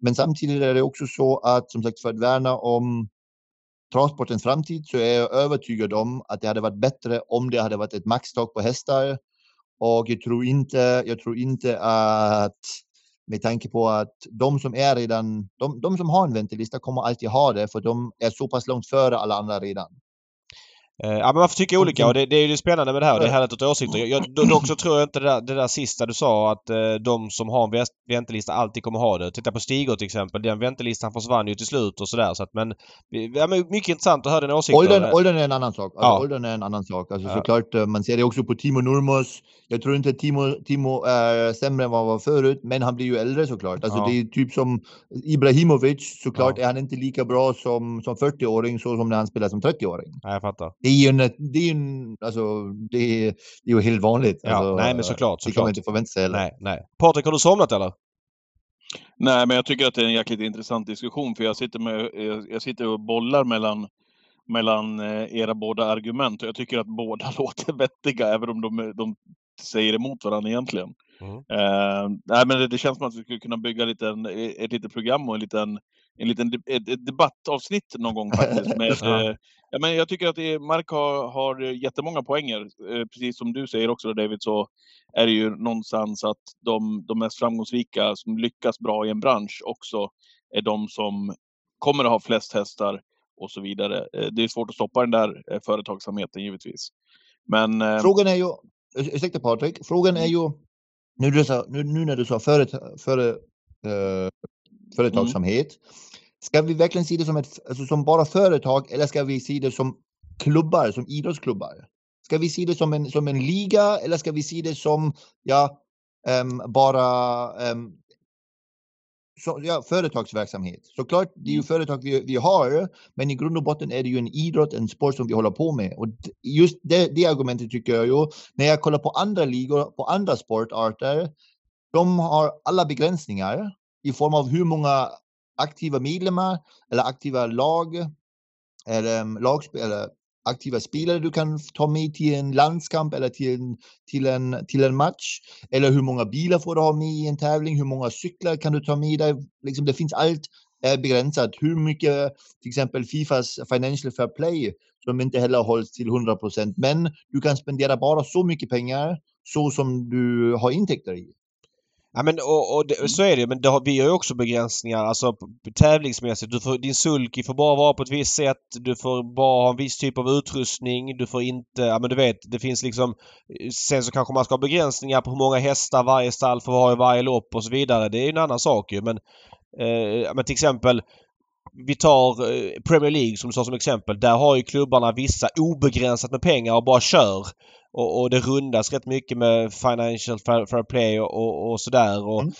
Men samtidigt är det också så att som sagt för att värna om travsportens framtid så är jag övertygad om att det hade varit bättre om det hade varit ett maxtak på hästar. Och jag tror inte, jag tror inte att med tanke på att de som är redan, de, de som har en väntelista kommer alltid ha det för de är så pass långt före alla andra redan. Eh, ja, men man får tycka olika och det, det är ju det spännande med det här och det är härligt att ha åsikter. Jag, dock så tror jag inte det där, det där sista du sa att eh, de som har en väntelista alltid kommer ha det. Titta på Stigå till exempel. Den väntelistan försvann ju till slut och sådär. Så att, men, ja, men mycket intressant att höra dina åsikter. Åldern, åldern är en annan sak. Alltså, ja. Åldern är en annan sak. Alltså, ja. Såklart, eh, man ser det också på Timo Nurmos. Jag tror inte Timo, Timo är sämre än vad han var förut, men han blir ju äldre såklart. Alltså, ja. Det är typ som Ibrahimovic. Såklart är han inte lika bra som, som 40-åring så som när han spelar som 30-åring. Ja, jag fattar. Det är ju en, det är ju, alltså, det är, det är ju helt vanligt. Ja, alltså, nej men såklart. såklart. Det kan man inte förvänta sig heller. Nej, nej. Patrik, har du somnat eller? Nej, men jag tycker att det är en jäkligt intressant diskussion för jag sitter, med, jag sitter och bollar mellan, mellan eh, era båda argument och jag tycker att båda låter vettiga även om de, de säger emot varandra egentligen. Mm. Uh, nej, men det, det, känns som att vi skulle kunna bygga lite en, ett litet program och en liten, en liten ett, ett debattavsnitt någon gång faktiskt. Med, ja. Eh, ja, men jag tycker att det, Mark har, har jättemånga poänger. Eh, precis som du säger också David, så är det ju någonstans att de, de mest framgångsrika som lyckas bra i en bransch också är de som kommer att ha flest hästar och så vidare. Eh, det är svårt att stoppa den där företagsamheten givetvis. Men, Frågan är ju, ursäkta Patrik, frågan är ju nu, du sa, nu, nu när du sa föret, före, uh, företagsamhet. Mm. Ska vi verkligen se det som, ett, alltså som bara företag eller ska vi se det som klubbar, som idrottsklubbar? Ska vi se det som en, som en liga eller ska vi se det som ja, um, bara um, så, ja, företagsverksamhet? Såklart, det är ju mm. företag vi, vi har, men i grund och botten är det ju en idrott, en sport som vi håller på med. Och just det, det argumentet tycker jag ju, när jag kollar på andra ligor, på andra sportarter, de har alla begränsningar i form av hur många aktiva medlemmar eller aktiva lag eller, um, lag, eller aktiva spelare du kan ta med till en landskamp eller till en, till en, till en match. Eller hur många bilar får du ha med i en tävling? Hur många cyklar kan du ta med dig? Liksom, det finns allt är begränsat. Hur mycket till exempel Fifas Financial Fair Play som inte heller hålls till 100 procent. Men du kan spendera bara så mycket pengar så som du har intäkter i. Ja men och, och det, så är det men det har, vi har ju också begränsningar alltså tävlingsmässigt. Du får, din sulky får bara vara på ett visst sätt. Du får bara ha en viss typ av utrustning. Du får inte, ja men du vet det finns liksom eh, Sen så kanske man ska ha begränsningar på hur många hästar varje stall får ha i varje lopp och så vidare. Det är ju en annan sak ju men eh, men till exempel vi tar eh, Premier League som du sa som exempel. Där har ju klubbarna vissa obegränsat med pengar och bara kör. Och, och, det rundas rätt mycket med Financial Fair Play och, och, och sådär. Och mm.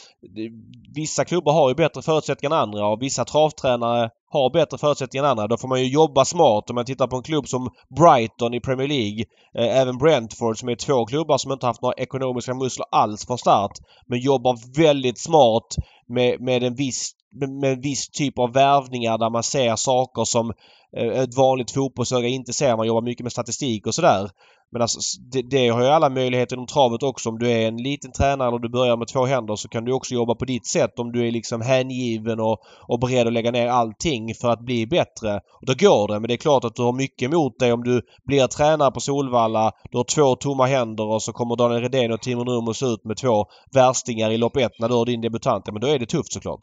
Vissa klubbar har ju bättre förutsättningar än andra och vissa travtränare har bättre förutsättningar än andra. Då får man ju jobba smart. Om man tittar på en klubb som Brighton i Premier League, eh, även Brentford som är två klubbar som inte haft några ekonomiska muskler alls från start. Men jobbar väldigt smart med, med en viss med en viss typ av värvningar där man ser saker som eh, ett vanligt fotbollsöga inte ser. Man jobbar mycket med statistik och sådär. Men alltså, det, det, har ju alla möjligheter inom travet också. Om du är en liten tränare och du börjar med två händer så kan du också jobba på ditt sätt om du är liksom hängiven och, och beredd att lägga ner allting för att bli bättre. Och då går det. Men det är klart att du har mycket emot dig om du blir tränare på Solvalla. Du har två tomma händer och så kommer Daniel Redén och Timo Nurmos ut med två värstingar i lopp ett när du har din debutant. Men då är det tufft såklart.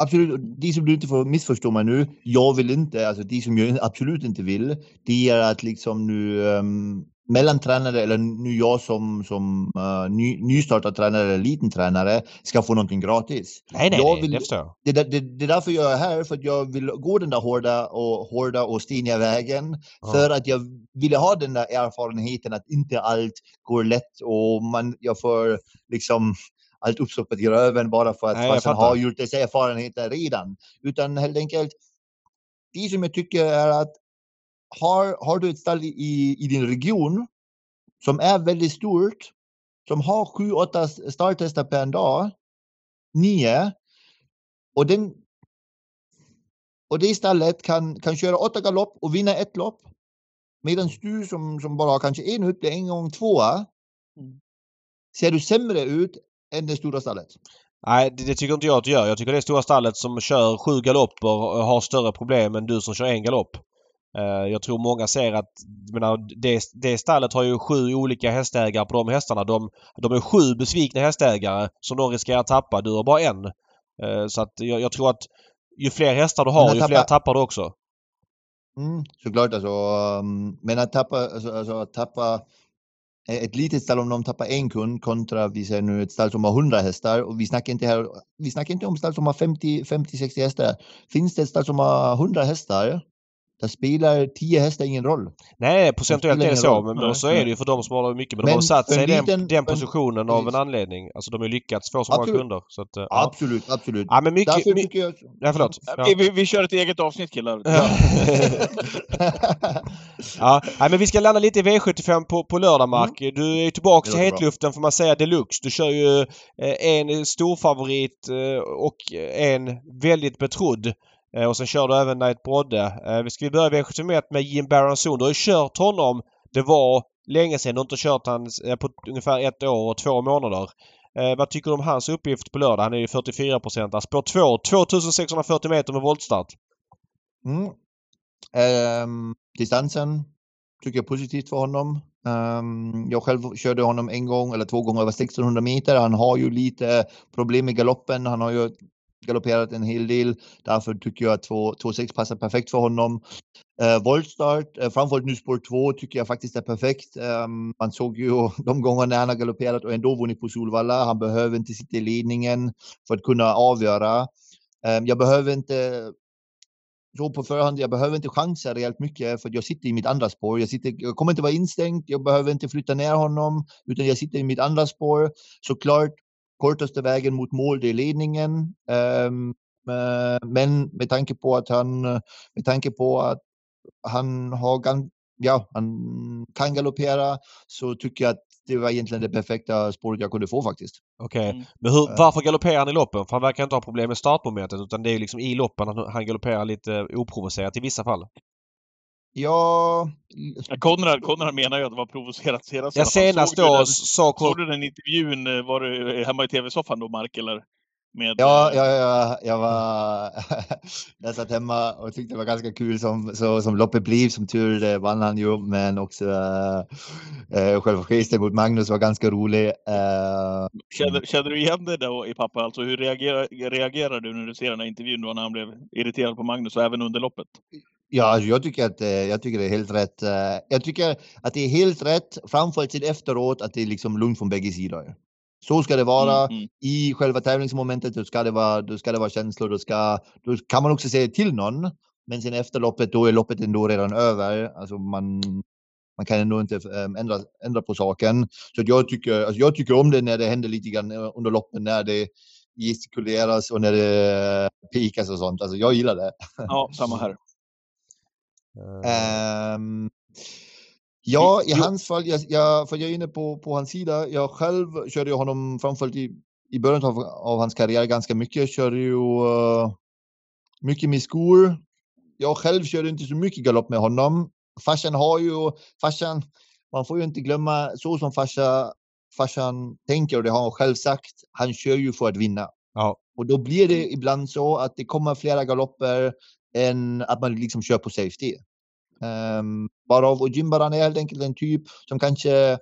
Absolut, de som du inte får missförstå mig nu, jag vill inte, alltså de som jag absolut inte vill, det är att liksom nu um, mellantränare eller nu jag som, som uh, ny, nystartad tränare eller liten tränare ska få någonting gratis. Nej, nej, jag vill, det förstår jag. Det, det, det, är därför jag är här, för att jag vill gå den där hårda och, hårda och steniga vägen. Ja. För att jag ville ha den där erfarenheten att inte allt går lätt och man, jag får liksom allt uppstoppat i röven bara för att Nej, farsan har gjort dessa erfarenheter redan. Utan helt enkelt, det som jag tycker är att har, har du ett stall i, i din region som är väldigt stort, som har sju, åtta starthästar per dag, nio, och den och det stallet kan, kan köra åtta galopp och vinna ett lopp. Medan du som, som bara har kanske en ut blir en gång tvåa. Mm. Ser du sämre ut än det stora stallet. Nej, det, det, tycker inte jag att du gör. Jag tycker det är stora stallet som kör sju galopper har större problem än du som kör en galopp. Uh, jag tror många ser att menar, det, det stallet har ju sju olika hästägare på de hästarna. De, de är sju besvikna hästägare som de riskerar att tappa. Du har bara en. Uh, så att jag, jag, tror att ju fler hästar du har, ju fler tappar du också. Mm, såklart alltså. Um, men att tappa, alltså, alltså att tappa Eh, ett litet stall om de tappar en kund kontra vi säger nu ett stall som har 100 hästar och vi snackar inte här, vi snackar inte om stall som har 50, 50, 60 hästar. Finns det ett stall som har 100 hästar där spelar 10 hästar ingen roll. Nej, procentuellt är det så. Men, men så är det ju för de som har mycket. Men, men de har satt sig i den, den positionen men, av en anledning. Alltså de har lyckats få så många kunder. Så att, ja. Absolut, absolut. Ja, men mycket... Därför mycket jag... Ja, förlåt. Ja. Vi, vi, kör ett eget avsnitt killar. Ja. ja. Men vi ska landa lite i V75 på, på lördag Mark. Mm. Du är ju tillbaka till hetluften får man säga deluxe. Du kör ju eh, en storfavorit eh, och en väldigt betrodd. Eh, och sen kör du även Knight Brodde. Eh, vi ska börja V71 med Jim Baranzon. Du har ju kört honom. Det var länge sedan. Du har inte kört han eh, på ungefär ett år och två månader. Eh, vad tycker du om hans uppgift på lördag? Han är ju 44 procent. Spår 2. 2640 meter med voltstart. Mm. Um, distansen tycker jag är positivt för honom. Um, jag själv körde honom en gång eller två gånger över 1600 meter. Han har ju lite problem med galoppen. Han har ju galopperat en hel del. Därför tycker jag att 2,6 passar perfekt för honom. Eh, voltstart, eh, framförallt nu spår 2 tycker jag faktiskt är perfekt. Um, man såg ju de gångerna han har galopperat och ändå vunnit på Solvalla. Han behöver inte sitta i ledningen för att kunna avgöra. Um, jag behöver inte så på förhand, jag behöver inte chansa rejält mycket för jag sitter i mitt andra spår. Jag, sitter, jag kommer inte vara instängd, jag behöver inte flytta ner honom utan jag sitter i mitt andra spår. Såklart kortaste vägen mot mål, det är ledningen. Um, men med tanke på att han, med tanke på att han har ja, han kan galoppera så tycker jag att det var egentligen det perfekta spåret jag kunde få faktiskt. Okej, okay. Mm. men hur, varför galopperar han i loppen? För han verkar inte ha problem med startmomentet utan det är liksom i loppen han, han galopperar lite oprovocerat i vissa fall. Ja... Konrad, Konrad menar ju att det var provocerat senast. Ja, senast då sa... Såg du den intervjun? Eh, var du hemma i tv-soffan då, Mark? Eller? Med, ja, eh, ja, ja, jag var... jag satt hemma och tyckte det var ganska kul som, så, som loppet blev. Som tur det vann han ju, men också äh, själva gesten mot Magnus var ganska rolig. Äh, kände, kände du igen det då i pappa? Alltså hur reagerar, reagerar du när du ser den här intervjun då när han blev irriterad på Magnus och även under loppet? Ja, alltså jag tycker att jag tycker det är helt rätt. Jag tycker att det är helt rätt, framförallt till efteråt, att det är liksom lugnt från bägge sidor. Så ska det vara mm, mm. i själva tävlingsmomentet. Då ska det vara, då ska det vara känslor. Då, ska, då kan man också säga till någon. Men sen efter loppet, då är loppet ändå redan över. Alltså man, man kan ändå inte um, ändra, ändra på saken. Så jag tycker, alltså jag tycker om det när det händer lite grann under loppen, när det gestikuleras och när det pikas och sånt. Alltså jag gillar det. Ja, samma här. Um, Ja, i hans fall, jag, jag, för jag är inne på, på hans sida. Jag själv körde honom framförallt i, i början av, av hans karriär ganska mycket. Jag körde ju uh, mycket med skor. Jag själv körde inte så mycket galopp med honom. Farsan har ju, farsan, man får ju inte glömma så som farsa, farsan tänker och det har han själv sagt. Han kör ju för att vinna. Ja. Och då blir det ibland så att det kommer flera galopper än att man liksom kör på safety. Um, varav och Jimbaran är helt enkelt en typ som kanske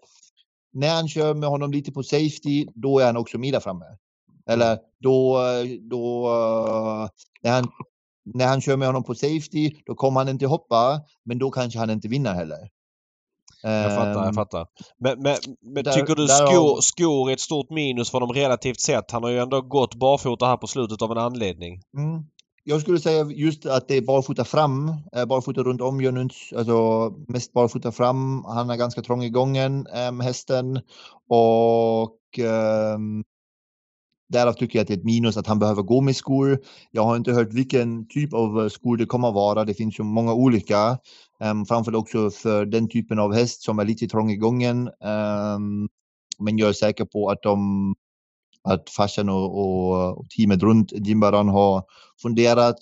när han kör med honom lite på safety, då är han också där framme. Eller då, då när, han, när han kör med honom på safety, då kommer han inte hoppa, men då kanske han inte vinner heller. Jag fattar, jag ehm, fattar. Men, men, men där, tycker du skor, skor är ett stort minus för dem relativt sett? Han har ju ändå gått barfota här på slutet av en anledning. Mm jag skulle säga just att det är barfota fram, eh, barfota runt om Jönuns, alltså mest barfota fram. Han är ganska trång i gången, eh, äm, hästen. Och äm, därav tycker jag att det är ett minus att han behöver gå med skor. Jag har inte hört vilken typ av eh, skor det kommer att vara. Det finns ju många olika. Äm, framförallt också för den typen av häst som är lite trång i gången. Äm, men jag är säker på att de att farsan och, och, och teamet runt Jimbaran har funderat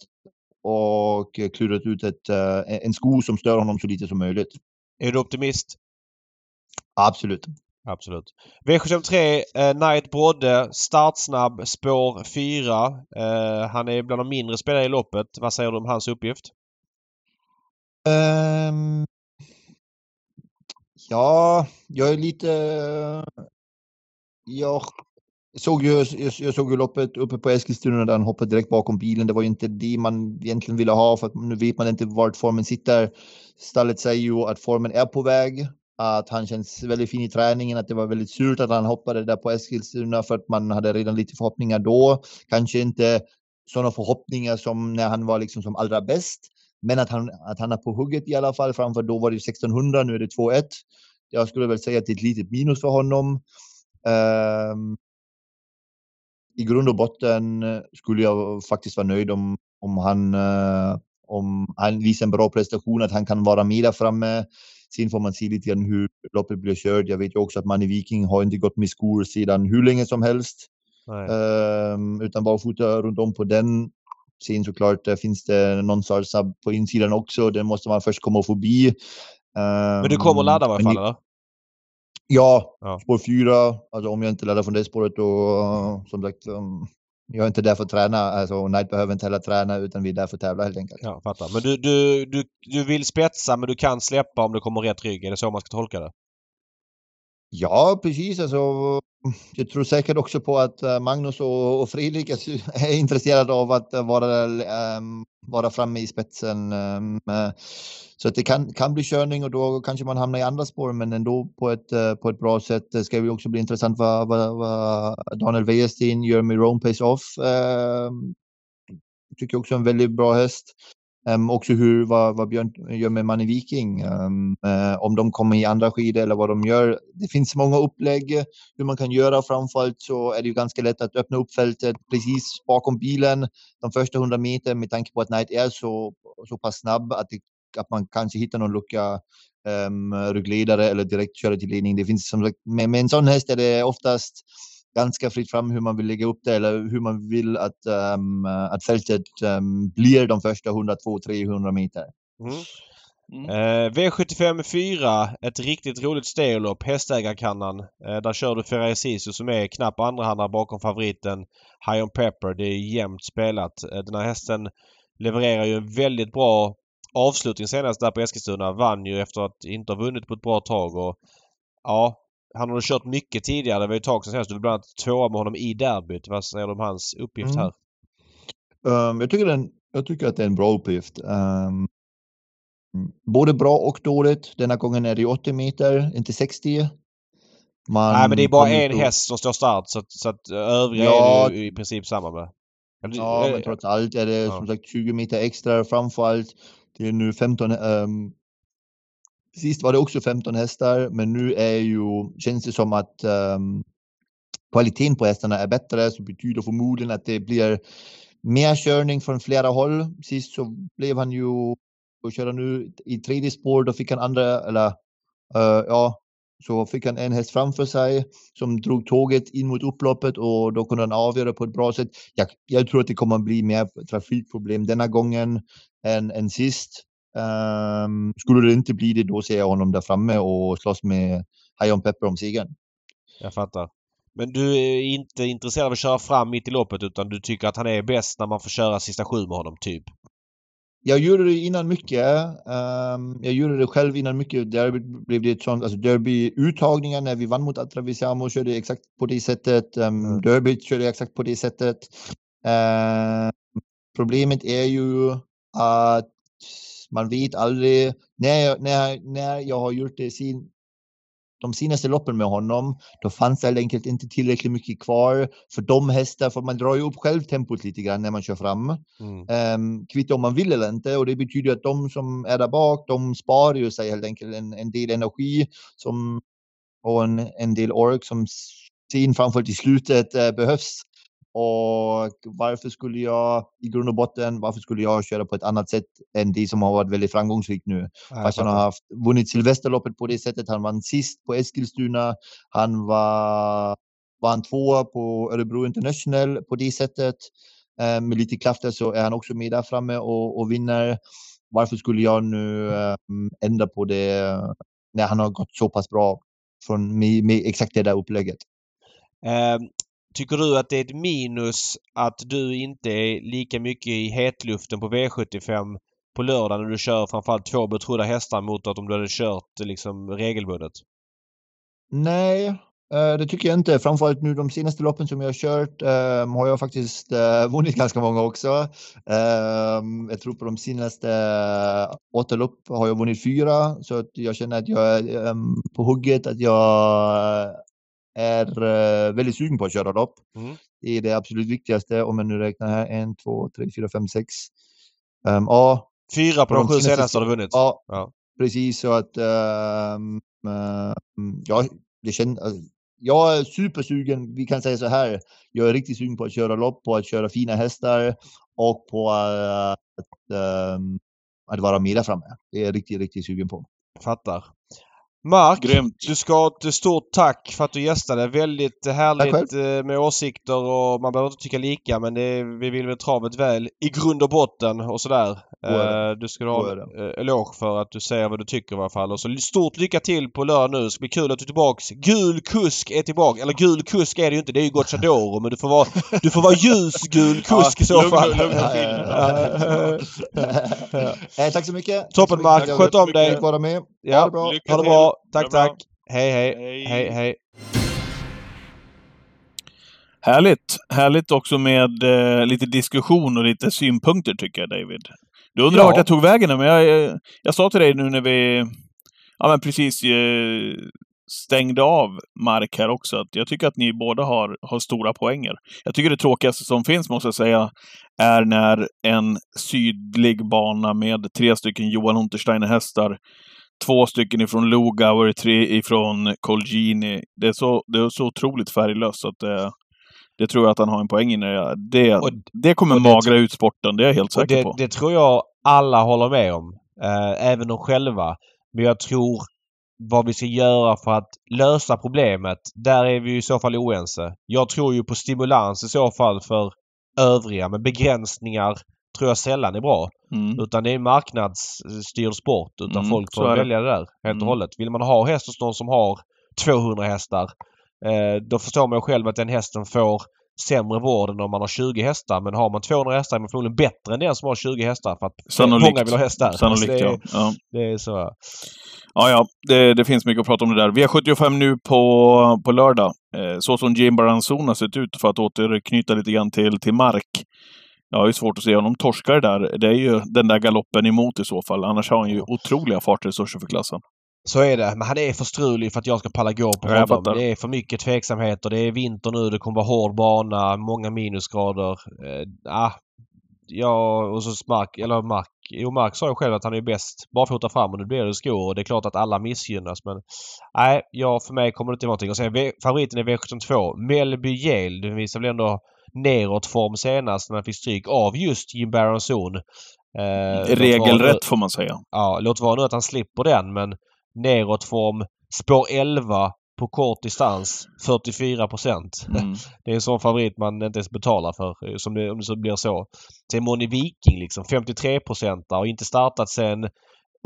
och klurat ut ett, eh, en sko som stör honom så lite som möjligt. Är du optimist? Absolut. Absolut. V753 eh, Knight Brodde, startsnabb, spår 4. Eh, han är bland de mindre spelarna i loppet. Vad säger du om hans uppgift? Um, ja, jag är lite... Jag såg ju, jag, jag såg ju loppet uppe på Eskilstuna där han hoppade direkt bakom bilen. Det var ju inte det man egentligen ville ha för att nu vet man inte vart formen sitter. Stallet säger ju att formen är på väg att han känns väldigt fin i träningen, att det var väldigt surt att han hoppade där på Eskilstuna för att man hade redan lite förhoppningar då. Kanske inte sådana förhoppningar som när han var liksom som allra bäst, men att han, att han är på hugget i alla fall. Framför då var det 1600, nu är det 2-1. Jag skulle väl säga att det är ett litet minus för honom. Um, i grund och botten skulle jag faktiskt vara nöjd om, om han uh, om han visar en bra prestation, att han kan vara med där framme. Sen får man se lite grann hur loppet blir kört. Jag vet ju också att Manny Viking har inte gått med skor sedan hur länge som helst. Um, utan barfota runt om på den. Sen såklart där finns det någon salsa på insidan också. Den måste man först komma förbi. Um, Men du kommer ladda i alla fall eller? Ja, ja, spår fyra. Alltså om jag inte laddar från det spåret då som sagt um, jag är inte där för att träna. Alltså, Knight behöver inte heller träna utan vi är där för att tävla helt enkelt. Ja, fattar. Men du, du, du, du vill spetsa men du kan släppa om det kommer rätt rygg. Är det så man ska tolka det? Ja, precis. Alltså, jag tror säkert också på att eh, Magnus och Fredrik är intresserade av att eh, vara, ehm, vara framme i spetsen. Ehm, eh, så att det kan, kan bli körning och då kanske man hamnar i andra spår, men ändå på ett, på ett bra sätt. Det ska ju också bli intressant vad, vad, vad Daniel Wäjersten gör med Rome Pace Off. Ehm, jag tycker också en väldigt bra häst. Um, också hur, vad, vad Björn gör med Manne Viking. Um, uh, om de kommer i andra skidor eller vad de gör. Det finns många upplägg hur man kan göra. Framförallt så är det ju ganska lätt att öppna upp fältet precis bakom bilen. De första 100 meter med tanke på att Knight är så, så pass snabb att, det, att man kanske hittar någon lucka um, ryggledare eller direkt köra till ledning. Det finns som sagt, med, med en sån häst är det oftast ganska fritt fram hur man vill lägga upp det eller hur man vill att, um, att fältet um, blir de första 100, 200, 300 meter. Mm. Mm. Eh, V75 4, ett riktigt roligt steglopp, Hästägarkannan. Eh, där kör du Ferrari Sisu som är knapp andrahandare bakom favoriten High On Pepper. Det är jämnt spelat. Eh, den här hästen levererar ju en väldigt bra avslutning senast där på Eskilstuna. Vann ju efter att inte ha vunnit på ett bra tag. Och, ja, han har kört mycket tidigare. Det var ju ett tag sedan senast. Du var bland annat tvåa med honom i derbyt. Vad säger du om hans uppgift här? Um, jag, tycker den, jag tycker att det är en bra uppgift. Um, både bra och dåligt. Denna gången är det 80 meter, inte 60. Man Nej, men det är bara en ut... häst som står start så att, så att övriga ja, är du i princip samma med. Ja, men trots allt är det ja. som sagt 20 meter extra framförallt. Det är nu 15, um, Sist var det också 15 hästar, men nu är ju, känns det som att um, kvaliteten på hästarna är bättre, så betyder förmodligen att det blir mer körning från flera håll. Sist så blev han ju och köra nu i tredje spår, då fick han andra, eller uh, ja, så fick han en häst framför sig som drog tåget in mot upploppet och då kunde han avgöra på ett bra sätt. Jag, jag tror att det kommer att bli mer trafikproblem denna gången än, än sist. Um, skulle det inte bli det, då ser jag honom där framme och slåss med High On Pepper om segern. Jag fattar. Men du är inte intresserad av att köra fram mitt i loppet utan du tycker att han är bäst när man får köra sista sju med honom, typ? Jag gjorde det innan mycket. Um, jag gjorde det själv innan mycket. Derby blev det ett sånt, alltså derby-uttagningar när vi vann mot Atravisiamo körde exakt på det sättet. Um, mm. Derby körde exakt på det sättet. Uh, problemet är ju att man vet aldrig. När jag, när, när jag har gjort det sin, de senaste loppen med honom, då fanns det helt enkelt inte tillräckligt mycket kvar för de hästar, för man drar ju upp själv tempot lite grann när man kör fram. Mm. Um, kvittar om man vill eller inte och det betyder att de som är där bak, de sparar ju sig helt enkelt en, en del energi som, och en, en del ork som sen framförallt i slutet uh, behövs och varför skulle jag i grund och botten, varför skulle jag köra på ett annat sätt än det som har varit väldigt framgångsrikt nu? Fast han har haft, vunnit Silvesterloppet på det sättet. Han vann sist på Eskilstuna. Han var, vann tvåa på Örebro International på det sättet. Eh, med lite krafter så är han också med där framme och, och vinner. Varför skulle jag nu eh, ändra på det när han har gått så pass bra från med, med exakt det där upplägget. Eh, tycker du att det är ett minus att du inte är lika mycket i hetluften på V75 på lördag när du kör framförallt två betrodda hästar mot att om du hade kört liksom regelbundet? Nej, eh, det tycker jag inte. Framförallt nu de senaste loppen som jag har kört um, har jag faktiskt uh, vunnit ganska många också. Um, jag tror på de senaste eh, åtta lopp har jag vunnit fyra så att jag känner att jag är um, på hugget, att jag är uh, väldigt sugen på att köra lopp. Mm. Det är det absolut viktigaste om jag nu räknar här. En, två, tre, fyra, fem, sex. Um, ja, Fyra på de, de sju senaste har du vunnit? Ja, ja. precis. Så att um, ja, det känns, alltså, jag är supersugen. Vi kan säga så här. Jag är riktigt sugen på att köra lopp, på att köra fina hästar och på att, um, att vara med där framme. Det är jag riktigt, riktigt sugen på. Fattar. Mark, Grymt. du ska ha ett stort tack för att du gästade. Väldigt härligt eh, med åsikter och man behöver inte tycka lika men det, vi vill väl travet väl i grund och botten och sådär. Uh, du ska ha en uh, eloge för att du säger vad du tycker i alla fall. Och så stort lycka till på lördag nu. Det ska bli kul att du är tillbaks. Gul kusk är tillbaka. Eller gul kusk är det ju inte. Det är ju Gocciadoro. men du får vara, du får vara ljusgul kusk i så fall. tack så mycket. Toppen Mark. Sköt om dig. Vara med. Ja. Ha det bra. Ha det bra. Tack, tack. Hej, hej. Hej, hej. hej. Härligt! Härligt också med eh, lite diskussion och lite synpunkter tycker jag, David. Du undrar ja. vart jag tog vägen men jag, jag, jag sa till dig nu när vi ja, men precis eh, stängde av mark här också, att jag tycker att ni båda har, har stora poänger. Jag tycker det tråkigaste som finns, måste jag säga, är när en sydlig bana med tre stycken Johan Untersteiner-hästar två stycken ifrån Lugauer, tre ifrån Colgini. Det är så, det är så otroligt färglöst att det, det tror jag att han har en poäng i. Det, det, och, det kommer magra ut sporten, det är jag helt säker det, på. Det tror jag alla håller med om. Eh, även de själva. Men jag tror vad vi ska göra för att lösa problemet, där är vi i så fall oense. Jag tror ju på stimulans i så fall för övriga, men begränsningar tror jag sällan är bra. Mm. Utan det är en marknadsstyrd sport. Utan mm, folk får välja det där helt och mm. hållet. Vill man ha häst hos någon som har 200 hästar eh, då förstår man själv att den hästen får sämre vård än om man har 20 hästar. Men har man 200 hästar är man förmodligen bättre än den som har 20 hästar för att Sannolikt. många vill ha hästar. Sannolikt, det, är, ja. det är så. Ja, ja. Det, det, finns mycket att prata om det där. V75 nu på, på lördag. Eh, så som Jim Baranzon sett ut, för att återknyta lite grann till, till Mark. Jag har ju svårt att se honom torska det där. Det är ju den där galoppen emot i så fall. Annars har han ju otroliga fartresurser för klassen. Så är det. Men han är för strulig för att jag ska palla gå på ja, honom. Det är för mycket tveksamheter. Det är vinter nu. Det kommer vara hård bana. Många minusgrader. Eh, ah, ja, och så Mark, eller Mark, jo Mark sa ju själv att han är bäst barfota fram och nu blir det skor och det är klart att alla missgynnas men nej, ja, för mig kommer det inte vara någonting. Och sen favoriten är V72. Melby Yale. Den visar väl ändå neråtform senast när han fick stryk av just Jim Baronzon. Eh, Regelrätt får man säga. Ja, låt vara nu att han slipper den men neråtform spår 11 på kort distans 44 procent. Mm. Det är en sån favorit man inte ens betalar för som det, om det så blir så. Sen Moni Viking liksom 53 procent och inte startat sen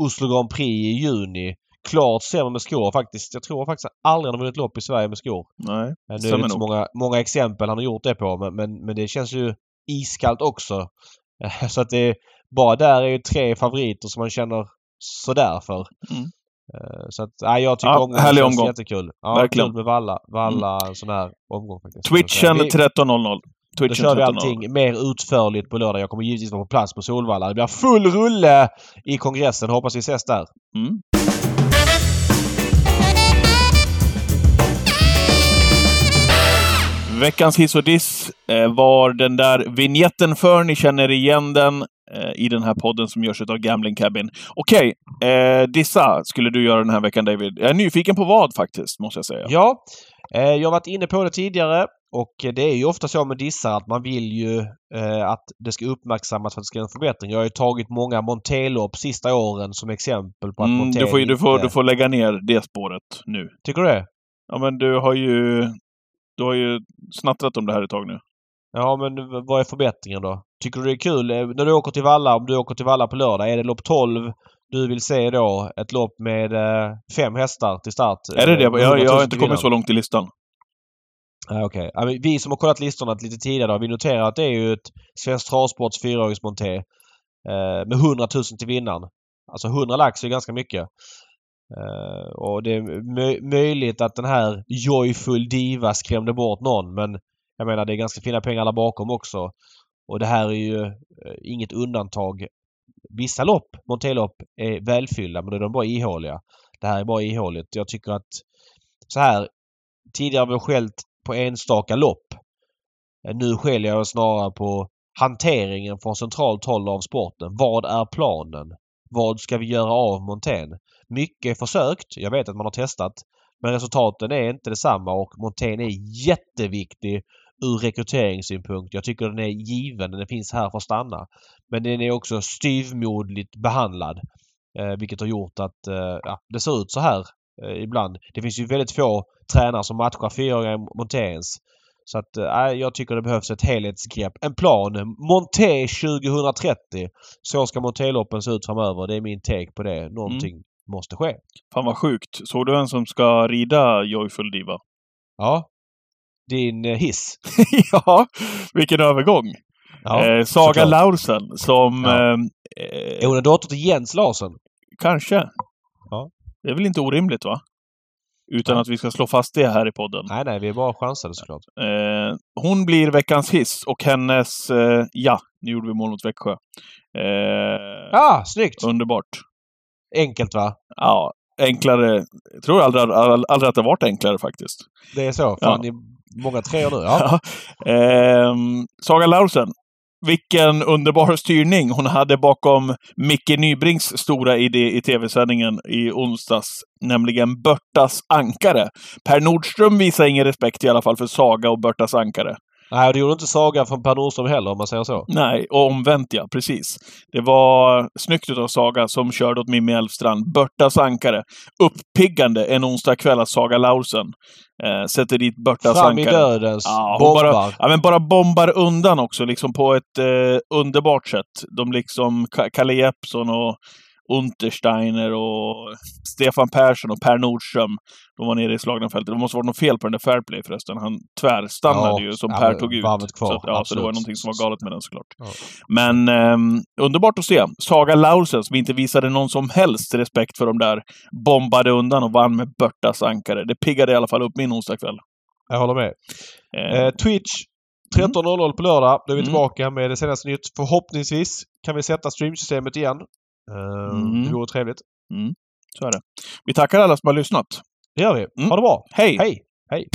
Oslo Grand Prix i juni. Klart sämre med skor faktiskt. Jag tror faktiskt aldrig han har vunnit lopp i Sverige med skor. Nej, nu är det inte så många, många exempel han har gjort det på men, men, men det känns ju iskallt också. Så att det bara där är ju tre favoriter som man känner sådär för. Mm. Eh, så att, nej, jag tycker ja, omgången härlig känns omgång. jättekul. Ja, Verkligen. Kul med Valla, Valla mm. sån här omgång faktiskt. Twitchen 13.00. Då kör vi allting mer utförligt på lördag. Jag kommer givetvis vara på plats på Solvalla. Det blir full rulle i kongressen. Hoppas vi ses där. Mm. Veckans hiss och diss eh, var den där vignetten för. Ni känner igen den eh, i den här podden som görs av Gambling Cabin. Okej, okay, eh, dissa skulle du göra den här veckan David. Jag är nyfiken på vad faktiskt, måste jag säga. Ja, jag har varit inne på det tidigare och det är ju ofta så med dissar att man vill ju att det ska uppmärksammas för att det ska bli en förbättring. Jag har ju tagit många Montelopp sista åren som exempel på att mm, du, får, du, får, du får lägga ner det spåret nu. Tycker du det? Ja, men du har ju du har ju snattrat om det här ett tag nu. Ja, men vad är förbättringen då? Tycker du det är kul eh, när du åker till Valla, om du åker till Valla på lördag, är det lopp 12 du vill se då ett lopp med eh, fem hästar till start. Är det det? eh, Jag, 100 000 jag har inte kommit så långt i listan. Ja, okej. Men Vi som har kollat listorna lite tidigare, vi noterar att det är ju ett Svensk Travsports fyraåringsmonté eh, med 100 000 till vinnaren. Alltså 100 lax är ganska mycket. Uh, och det är mö- möjligt att den här Joyful Diva skrämde bort någon men jag menar det är ganska fina pengar där bakom också. Och det här är ju uh, inget undantag. Vissa lopp, Montelopp, är välfyllda men då är de bara ihåliga. Det här är bara ihåligt. Jag tycker att så här tidigare har vi skällt på enstaka lopp. Eh, nu skäller jag snarare på hanteringen från centralt håll av sporten. Vad är planen? Vad ska vi göra av montén? Mycket är försökt. Jag vet att man har testat. Men resultaten är inte detsamma och montén är jätteviktig ur rekryteringssynpunkt. Jag tycker den är given. Den finns här för att stanna. Men den är också styvmoderligt behandlad. Eh, vilket har gjort att eh, ja, det ser ut så här eh, ibland. Det finns ju väldigt få tränare som matchar monté ens. Så att eh, jag tycker det behövs ett helhetsgrepp. En plan. Monté 2030. Så ska montéloppen se ut framöver. Det är min take på det. Någonting måste ske. Fan vad sjukt. Såg du vem som ska rida Joyful Diva? Ja. Din eh, hiss. ja, vilken övergång! Ja, eh, Saga såklart. Laursen som... Ja. Eh, Är hon en dotter till Jens Larsson? kanske. Ja. Det är väl inte orimligt va? Utan Nej. att vi ska slå fast det här i podden. Nej, nej. Vi är bara chansade såklart. Eh, hon blir veckans hiss och hennes... Eh, ja, nu gjorde vi mål mot Växjö. Eh, Ah, snyggt! Underbart. Enkelt va? Ja, enklare. Jag tror aldrig, aldrig, aldrig att det varit enklare faktiskt. Det är så. Fan, det är många treor nu. Ja. Ja. Ehm, Saga Laursen. Vilken underbar styrning hon hade bakom Micke Nybrings stora idé i tv-sändningen i onsdags, nämligen Börtas ankare. Per Nordström visar ingen respekt i alla fall för Saga och Börtas ankare. Nej, och det gjorde inte Saga från Per Nordström heller om man säger så. Nej, och omvänt ja, precis. Det var snyggt av Saga som körde åt Mimmi Elfstrand. Börtas ankare. Uppiggande en onsdag kväll att Saga Laursen eh, sätter dit Börtas Fram i ankare. dödens Ja, bombar. bara, ja, men bara bombar undan också, liksom på ett eh, underbart sätt. De liksom, Ka- Kalle Jeppsson och Untersteiner och Stefan Persson och Per Nordström. De var nere i slagna fältet. Det måste varit något fel på den där Fairplay förresten. Han tvärstannade Ja, ju som ja, Per tog ut. kvar, så, att, ja, så det var någonting som var galet med den såklart. Ja. Men ehm, underbart att se. Saga Laursen som inte visade någon som helst respekt för de där. Bombade undan och vann med Börtas ankare. Det piggade i alla fall upp min onsdagkväll. Jag håller med. Eh, Eh, Twitch 13.00 på lördag. Då är vi Mm. tillbaka med det senaste nytt. Förhoppningsvis kan vi sätta streamsystemet igen. Eh, Mm. Det vore trevligt. så är det. Vi tackar alla som har lyssnat. Det gör vi. Mm. Ha det bra. Hej! Hej! Hej!